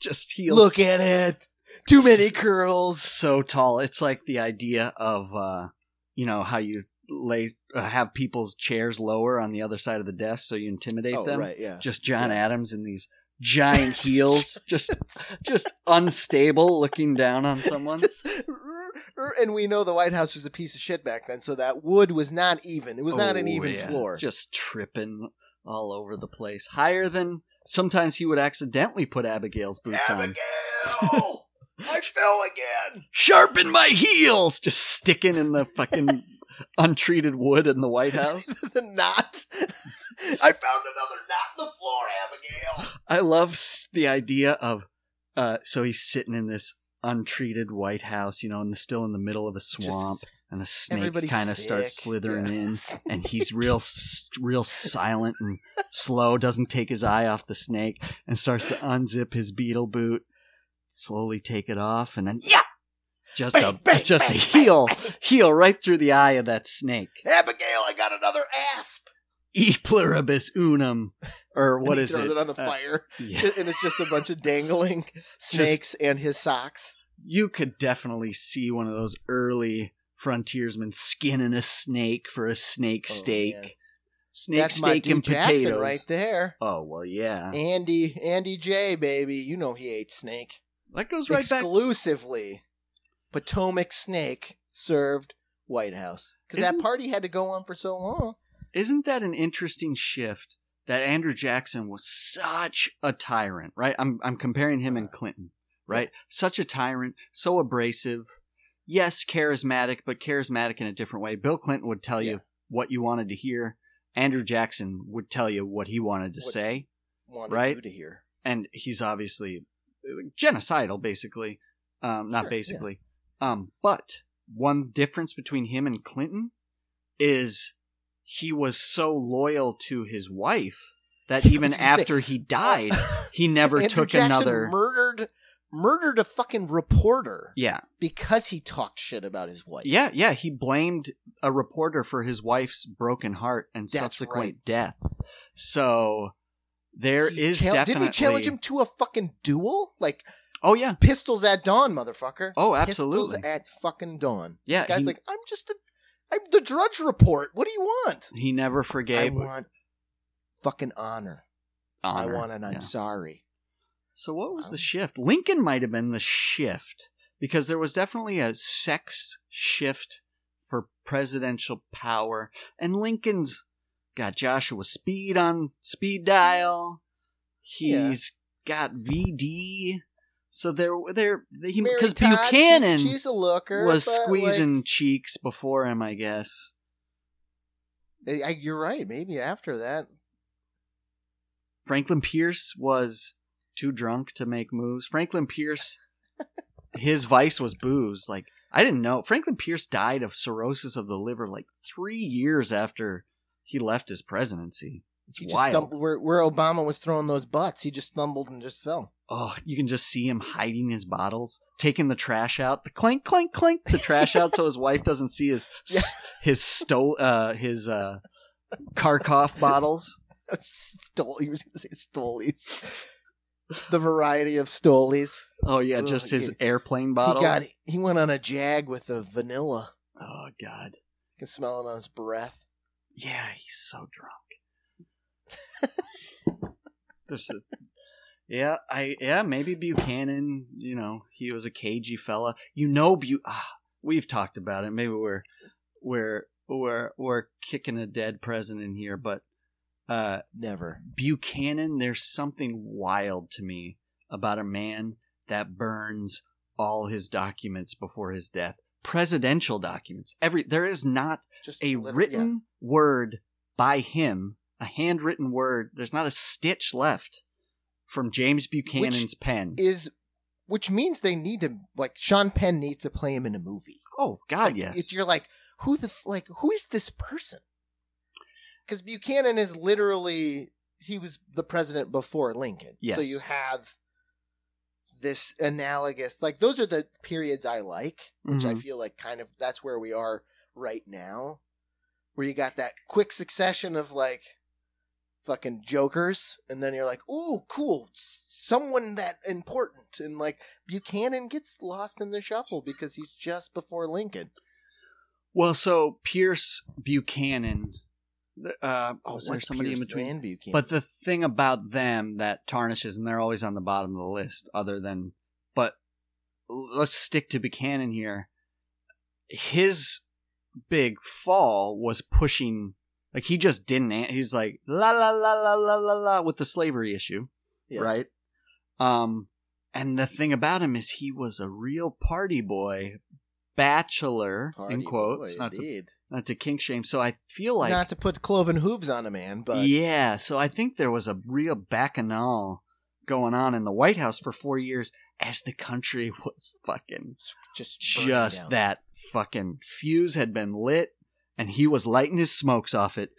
Just heels. Look at it. Too many curls. so tall. It's like the idea of, uh, you know, how you lay uh, have people's chairs lower on the other side of the desk so you intimidate Oh them. right, yeah. Just John Yeah. Adams in these giant heels, just just unstable, looking down on someone. Just- and we know the White House was a piece of shit back then, so that wood was not even. It was not an Oh, even yeah. floor. Just tripping all over the place. Higher than sometimes he would accidentally put Abigail's boots on. Abigail! I fell again. Sharpen my heels, just sticking in the fucking untreated wood in the White House. the knot. I found another knot in the floor, Abigail. I love the idea of uh so he's sitting in this untreated White House, you know, and still in the middle of a swamp, and a snake kind of starts slithering Yeah. in, and he's real, real silent and slow, doesn't take his eye off the snake, and starts to unzip his Beatle boot, slowly take it off, and then yeah, just Bang, a bang, just bang, a heel, bang, heel right through the eye of that snake. Abigail, I got another asp. E pluribus unum, or what is throws it? it on the Uh, fire, yeah. and it's just a bunch of dangling snakes and his socks. you could definitely see one of those early frontiersmen skinning a snake for a snake Oh, steak. man. snake That's steak and Jackson potatoes. right there. Oh well, yeah. Andy, Andy J, baby, you know he ate snake That goes right back. exclusively. Potomac snake served White House because that party had to go on for so long. Isn't that an interesting shift? That Andrew Jackson was such a tyrant, right? I'm I'm comparing him and Clinton, right? Such a tyrant, so abrasive. Yes, charismatic, but charismatic in a different way. Bill Clinton would tell Yeah. you what you wanted to hear. Andrew Jackson would tell you what he wanted to What- say. Wanted Right? to hear. and he's obviously genocidal, basically. Um, not Sure, basically. Um, but one difference between him and Clinton is he was so loyal to his wife that even gonna say, after he uh, died, he never took Jackson another. murdered murdered a fucking reporter yeah, because he talked shit about his wife. yeah, yeah. He blamed a reporter for his wife's broken heart and That's subsequent right. death. So there He is chal- definitely. Didn't he challenge him to a fucking duel? Like Oh yeah. pistols at dawn, motherfucker. Oh, absolutely. Pistols at fucking dawn. Yeah. Guy's he, like, I'm just a, I'm the Drudge Report. What do you want? he never forgave. I want fucking honor. honor. I want, and I'm Yeah. sorry. So what was the Um, shift? Lincoln might have been the shift because there was definitely a sex shift for presidential power, and Lincoln's got Joshua Speed on speed dial. Yeah. He's got VD. So there, there, he because Buchanan she's, she's a looker. was squeezing cheeks before him, I guess. I, you're right. Maybe after that, Franklin Pierce was too drunk to make moves. Franklin Pierce, his vice was booze. Like I didn't know. Franklin Pierce died of cirrhosis of the liver like three years after he left his presidency. It's he just wild. stumbled where, where Obama was throwing those butts. He just stumbled and just fell. Oh, you can just see him hiding his bottles, taking the trash out, the clank, clank, clank, the trash out, so his wife doesn't see his Yeah. his stole uh his uh Karkov bottles. Stole. He was going to say stolies. the variety of stolies. Oh yeah, Ugh, just his yeah. airplane bottles. He got. He went on a jag with the vanilla. Oh god. You can smell it on his breath. Yeah, he's so drunk. Just a, yeah, I yeah maybe Buchanan. You know, he was a cagey fella. You know, Bu. Ah, we've talked about it. Maybe we're we're we're we're kicking a dead president here, but uh, Never. Buchanan. There's something wild to me about a man that burns all his documents before his death. Presidential documents. Every there is not Just a written word by him, a handwritten word. There's not a stitch left from James Buchanan's pen. is, which means they need to like Sean Penn needs to play him in a movie. oh God, Like, yes. It's, you're like, who the like who is this person? Because Buchanan is literally he was the president before Lincoln. Yes. So you have this analogous like those are the periods I like, which I Mhm. feel like kind of that's where we are right now. Where you got that quick succession of like fucking jokers, and then you're like, ooh, cool. Someone that important, and like Buchanan gets lost in the shuffle because he's just before Lincoln. well, so Pierce Buchanan. Uh, Oh, was there somebody Pierce in between? Buchanan? But the thing about them that tarnishes, and they're always on the bottom of the list, other than, but let's stick to Buchanan here. His big fall was pushing, like he just didn't. an- He's like la la la la la la la with the slavery issue, Yeah. right? Um, and the thing about him is he was a real party boy, bachelor Party in quotes, boy, not to, indeed. not to kink shame. So I feel like Not to put cloven hooves on a man, but yeah, so I think there was a real bacchanal going on in the White House for four years as the country was fucking just just down. that fucking fuse had been lit and he was lighting his smokes off it.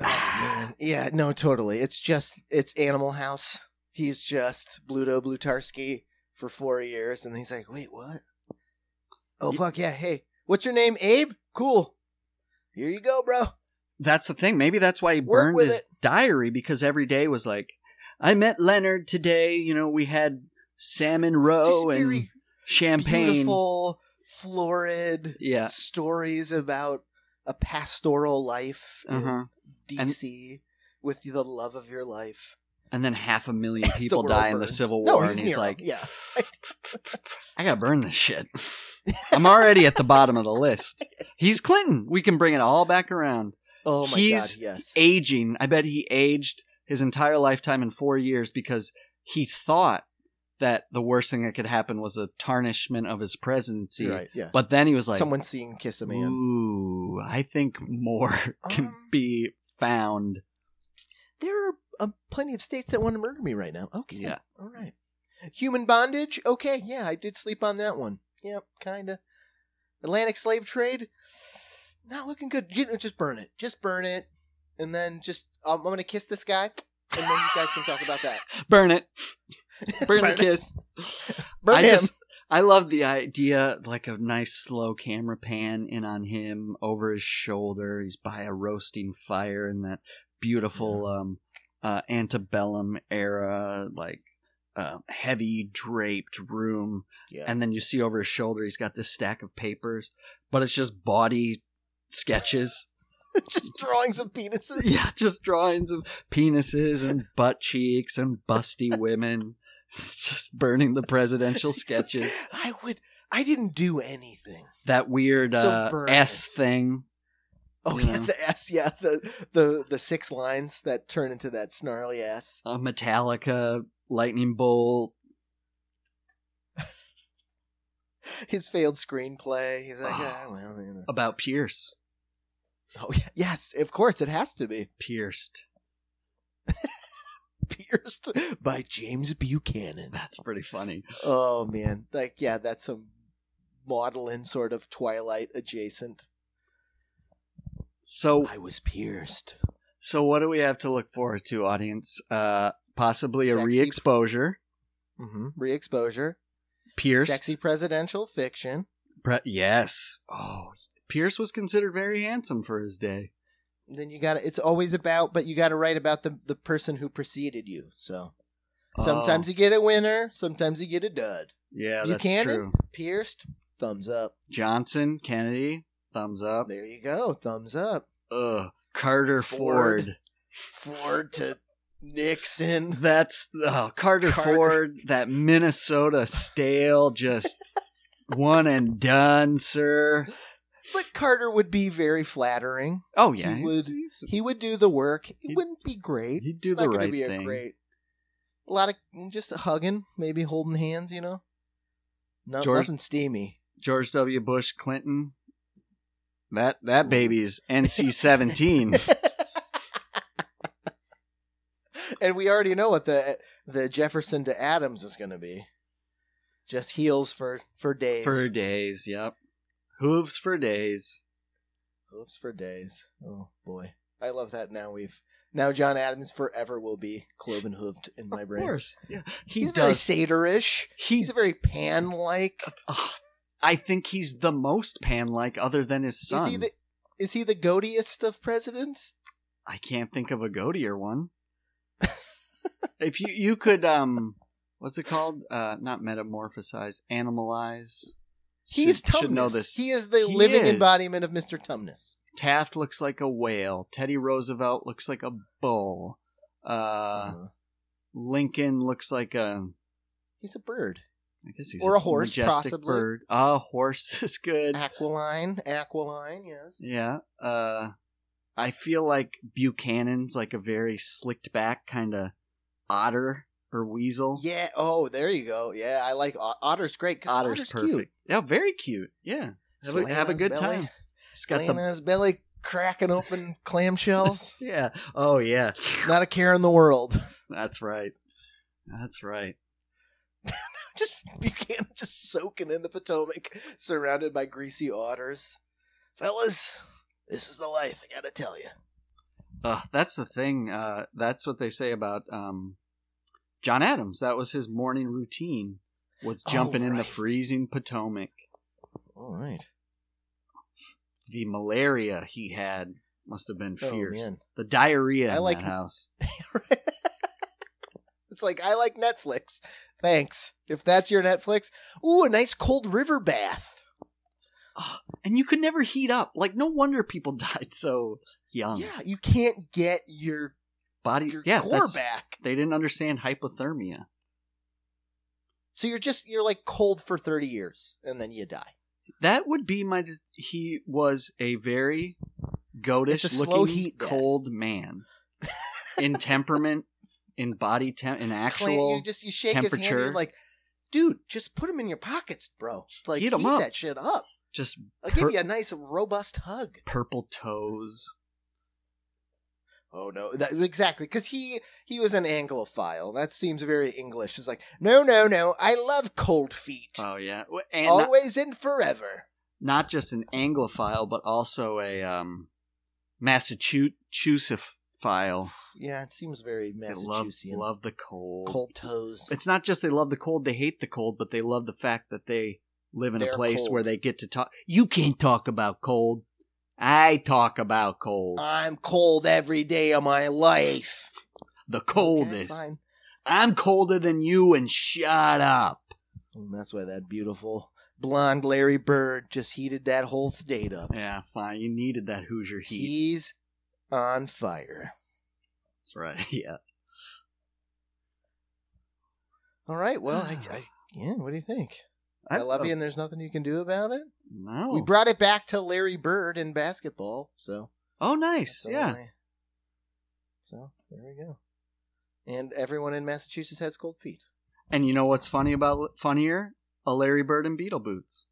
Oh. Yeah, no, totally. It's just it's Animal House. He's just Bluto Blutarsky for four years, and he's like, wait, what? Oh fuck yeah! Hey, what's your name? Abe. Cool. Here you go, bro. That's the thing. Maybe that's why he Work burned his it. diary because every day was like, I met Leonard today. You know, we had salmon roe and champagne. beautiful, florid Yeah. stories about a pastoral life in Uh-huh. DC with the love of your life. And then half a million people die in the burns. Civil No, War, he's and he's like, yeah. I gotta burn this shit. I'm already at the bottom of the list. He's Clinton. We can bring it all back around. Oh my He's god, yes. Aging. I bet he aged his entire lifetime in four years because he thought that the worst thing that could happen was a tarnishment of his presidency. Right, yeah. But then he was like, Someone seeing Kiss a Man. Ooh, I think more can Um, be found. There are uh, plenty of states that want to murder me right now. Okay. Yeah. All right. Human bondage? Okay, yeah, I did sleep on that one. Yep, kind of. Atlantic slave trade? Not looking good. You know, just burn it. Just burn it. And then just, um, I'm going to kiss this guy. and then you guys can talk about that. Burn it. Burn, Burn the kiss. Burn I him. just I love the idea, like a nice slow camera pan in on him over his shoulder. He's by a roasting fire in that beautiful um, uh, antebellum era, like uh, heavy draped room. yeah. And then you see over his shoulder, he's got this stack of papers, but it's just body sketches. just drawings of penises. yeah, just drawings of penises and butt cheeks and busty women. just burning the presidential sketches. I would. I didn't do anything. that weird So uh, S thing. Oh yeah, know. the S. Yeah, the the the six lines that turn into that snarly S. A Metallica lightning bolt. His failed screenplay. He's like, Oh. ah, well, you know. about Pierce. Oh yeah, yes, of course it has to be Pierced. pierced by James Buchanan. That's pretty funny. Oh man, like yeah, that's some maudlin sort of Twilight adjacent. So, I was pierced. so what do we have to look forward to, audience? Uh, possibly a Sexy- re-exposure. Mm-hmm. Re-exposure. Pierced. Sexy presidential fiction. Pre- yes. Oh, Pierce was considered very handsome for his day. Then you got to It's always about, but you got to write about the the person who preceded you. So sometimes Oh, you get a winner, sometimes you get a dud. yeah, that's Buchanan? true. Pierced, thumbs up. Johnson, Kennedy, thumbs up. There you go, thumbs up. Ugh, Carter Ford. Ford. Ford to Nixon. That's oh, Carter, Carter. Ford, that Minnesota stale, just one and done, sir. But Carter would be very flattering. Oh yeah, He he's- would- he's- He would do the work. It wouldn't be great. he'd do It's the not gonna right be thing. A great. A lot of just hugging, maybe holding hands. You know, no, George- nothing steamy. George W. Bush Clinton. That that baby's NC seventeen. and we already know what the the Jefferson to Adams is going to be. Just heels for for days. for days. Yep, hooves for days. Hooves for days. Oh boy, I love that. Now we've now John Adams forever will be cloven hooved in my Of brain. course, yeah. He He's very does. satyrish. He. He's a very pan like. Ugh, I think he's the most pan-like, other than his son. Is he the is he the goatiest of presidents? I can't think of a goatier one. if you you could um, what's it called? Uh, not metamorphosize, animalize. He's should, Tumnus. should know this. He is the He living is. embodiment of Mr. Tumnus. Taft looks like a whale. Teddy Roosevelt looks like a bull. Uh, Uh, Lincoln looks like a. he's a bird. I guess he's Or a horse, majestic possibly. bird. A horse is good. Aquiline, Aquiline, yes. Yeah. Uh, I feel like Buchanan's like a very slicked back kind of otter or weasel. Yeah. Oh, there you go. Yeah, I like Ot- Otter's great Otter's, Otter's, perfect. cute. Yeah, very cute. Yeah. Have a, have a good belly, time. He's got Laying the. his belly, cracking open clamshells. Yeah. Oh yeah. Not a care in the world. That's right. That's right. just Buchanan just soaking in the Potomac, surrounded by greasy otters. Fellas, this is the life. I gotta tell you. Uh, that's the thing. Uh, that's what they say about um, John Adams. That was his morning routine. Was Oh, jumping in the freezing Potomac. All right. The malaria he had must have been Oh, fierce. man. the diarrhea I in like- that house. it's like I like Netflix. Thanks. If that's your Netflix, ooh, a nice cold river bath. And you could never heat up. Like no wonder people died so young. Yeah, you can't get your Body. your yeah. core back. They didn't understand hypothermia. So you're just you're like cold for thirty years and then you die. That would be my. He was a very goatish It's a slow looking heat death. cold man in temperament, in body temp, in Clam- actual. you just you shake his hand. temperature. You're like, dude, just put them in your pockets, bro. Like Heat heat, 'em up. that shit up. just I'll Per- give you a nice robust hug. purple toes. Oh no, that, exactly because he he was an Anglophile. That seems very English. It's like no, no, no. I love cold feet, Oh yeah, and not, always and forever. not just an Anglophile, but also a um, Massachusetts file. Yeah, it seems very They love, love the cold. Cold toes. It's not just they love the cold, they hate the cold, but they love the fact that they live in a They're place cold. where they get to talk. You can't talk about cold. I talk about cold. I'm cold every day of my life. the coldest. fine. I'm colder than you and shut up. And that's why that beautiful blonde Larry Bird just heated that whole state up. Yeah, fine. You needed that Hoosier heat. He's on fire. That's right. Yeah. All right. Well, I, I, yeah. What do you think? I, love you, and there's nothing you can do about it. No. We brought it back to Larry Bird in basketball, so oh, nice. Yeah. I- So there we go. And everyone in Massachusetts has cold feet. And you know what's funny about funnier? A Larry Bird in Beatle boots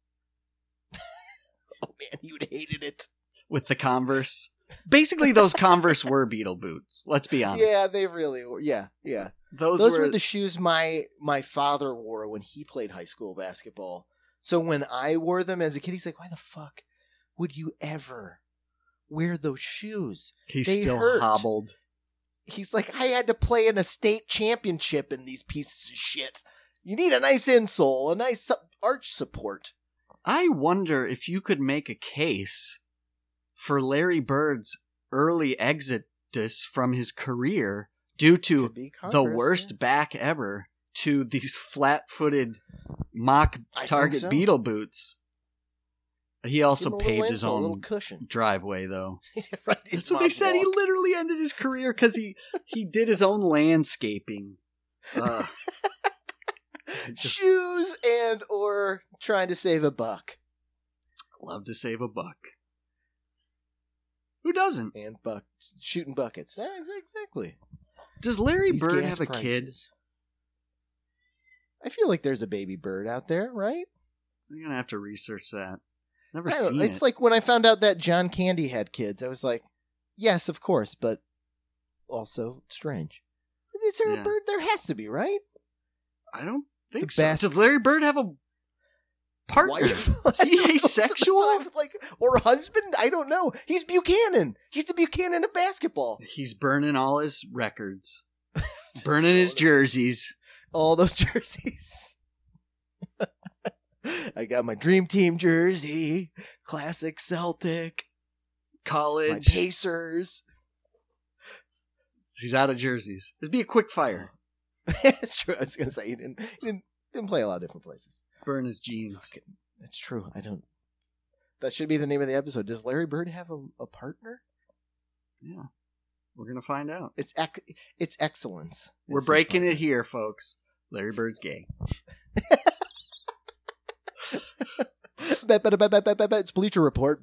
Oh man, you'd hated it. with the Converse. Basically, those Converse were Beatle boots. Let's be honest. Yeah, they really were. Yeah, yeah. Those, Those were, were the shoes my my father wore when he played high school basketball. So when I wore them as a kid, he's like, "Why the fuck would you ever wear those shoes?" He's they still hurt. hobbled. He's like, "I had to play in a state championship in these pieces of shit. You need a nice insole, a nice arch support." I wonder if you could make a case for Larry Bird's early exodus from his career due to be the worst yeah. back ever to these flat-footed mock Target so. Beatle boots. He also him a little paved his insole, a little own cushion. driveway, though. right, That's what they said. He literally ended his career because he he did his own landscaping. Uh, just- shoes and or trying to save a buck love to save a buck. Who doesn't? and buck shooting buckets. Yeah, exactly. Does Larry These Bird gas have a kid? prices. I feel like there's a baby bird out there, right? I'm gonna have to research that. Never I don't- seen it's it. like when I found out that John Candy had kids, I was like, yes, of course, but also strange. Is there Yeah. a bird? There has to be, right? I don't think the so. best- Does Larry Bird have a partner? Is he asexual? that's what I was like, or husband? I don't know. He's Buchanan. He's the Buchanan of basketball. He's burning all his records, burning his jerseys. all those jerseys. I got my dream team jersey, classic Celtic, my College. Pacers. He's out of jerseys. It'd be a quick fire. it's true. I was gonna say he didn't, he didn't didn't play a lot of different places. Burn his jeans. Fucking- It's true. I don't. That should be the name of the episode. Does Larry Bird have a, a partner? Yeah, we're gonna find out. It's ec- it's excellence. We're It's breaking it here, folks. Larry Bird's gay. Bet, bet, bet, bet, bet, bet, bet. It's Bleacher Report.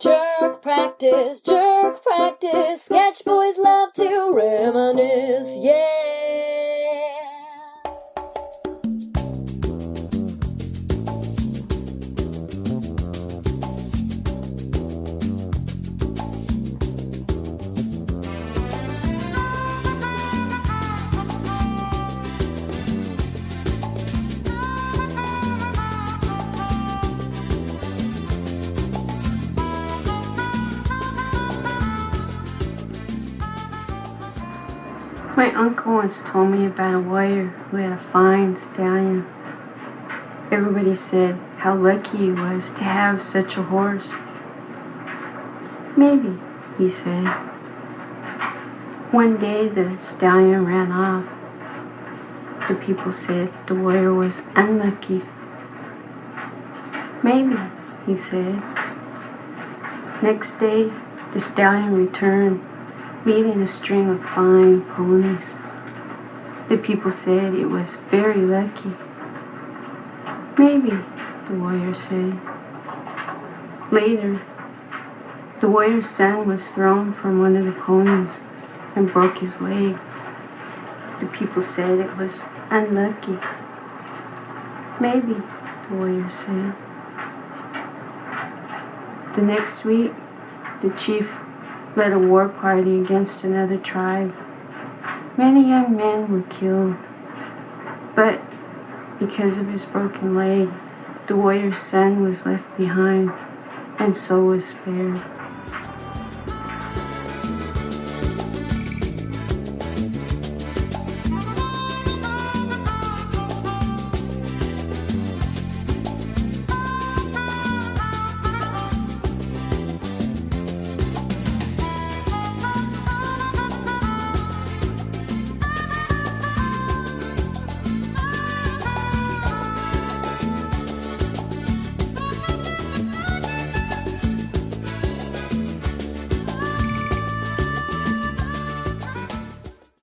Jerk practice, jerk practice. Sketch boys love to reminisce. Yeah. My uncle once told me about a warrior who had a fine stallion. Everybody said how lucky he was to have such a horse. Maybe, he said. One day the stallion ran off. The people said the warrior was unlucky. Maybe, he said. Next day, the stallion returned leading a string of fine ponies. The people said it was very lucky. Maybe, the warrior said. Later, the warrior's son was thrown from one of the ponies and broke his leg. The people said it was unlucky. Maybe, the warrior said. The next week, the chief led a war party against another tribe. Many young men were killed, but because of his broken leg, the warrior's son was left behind, and so was spared.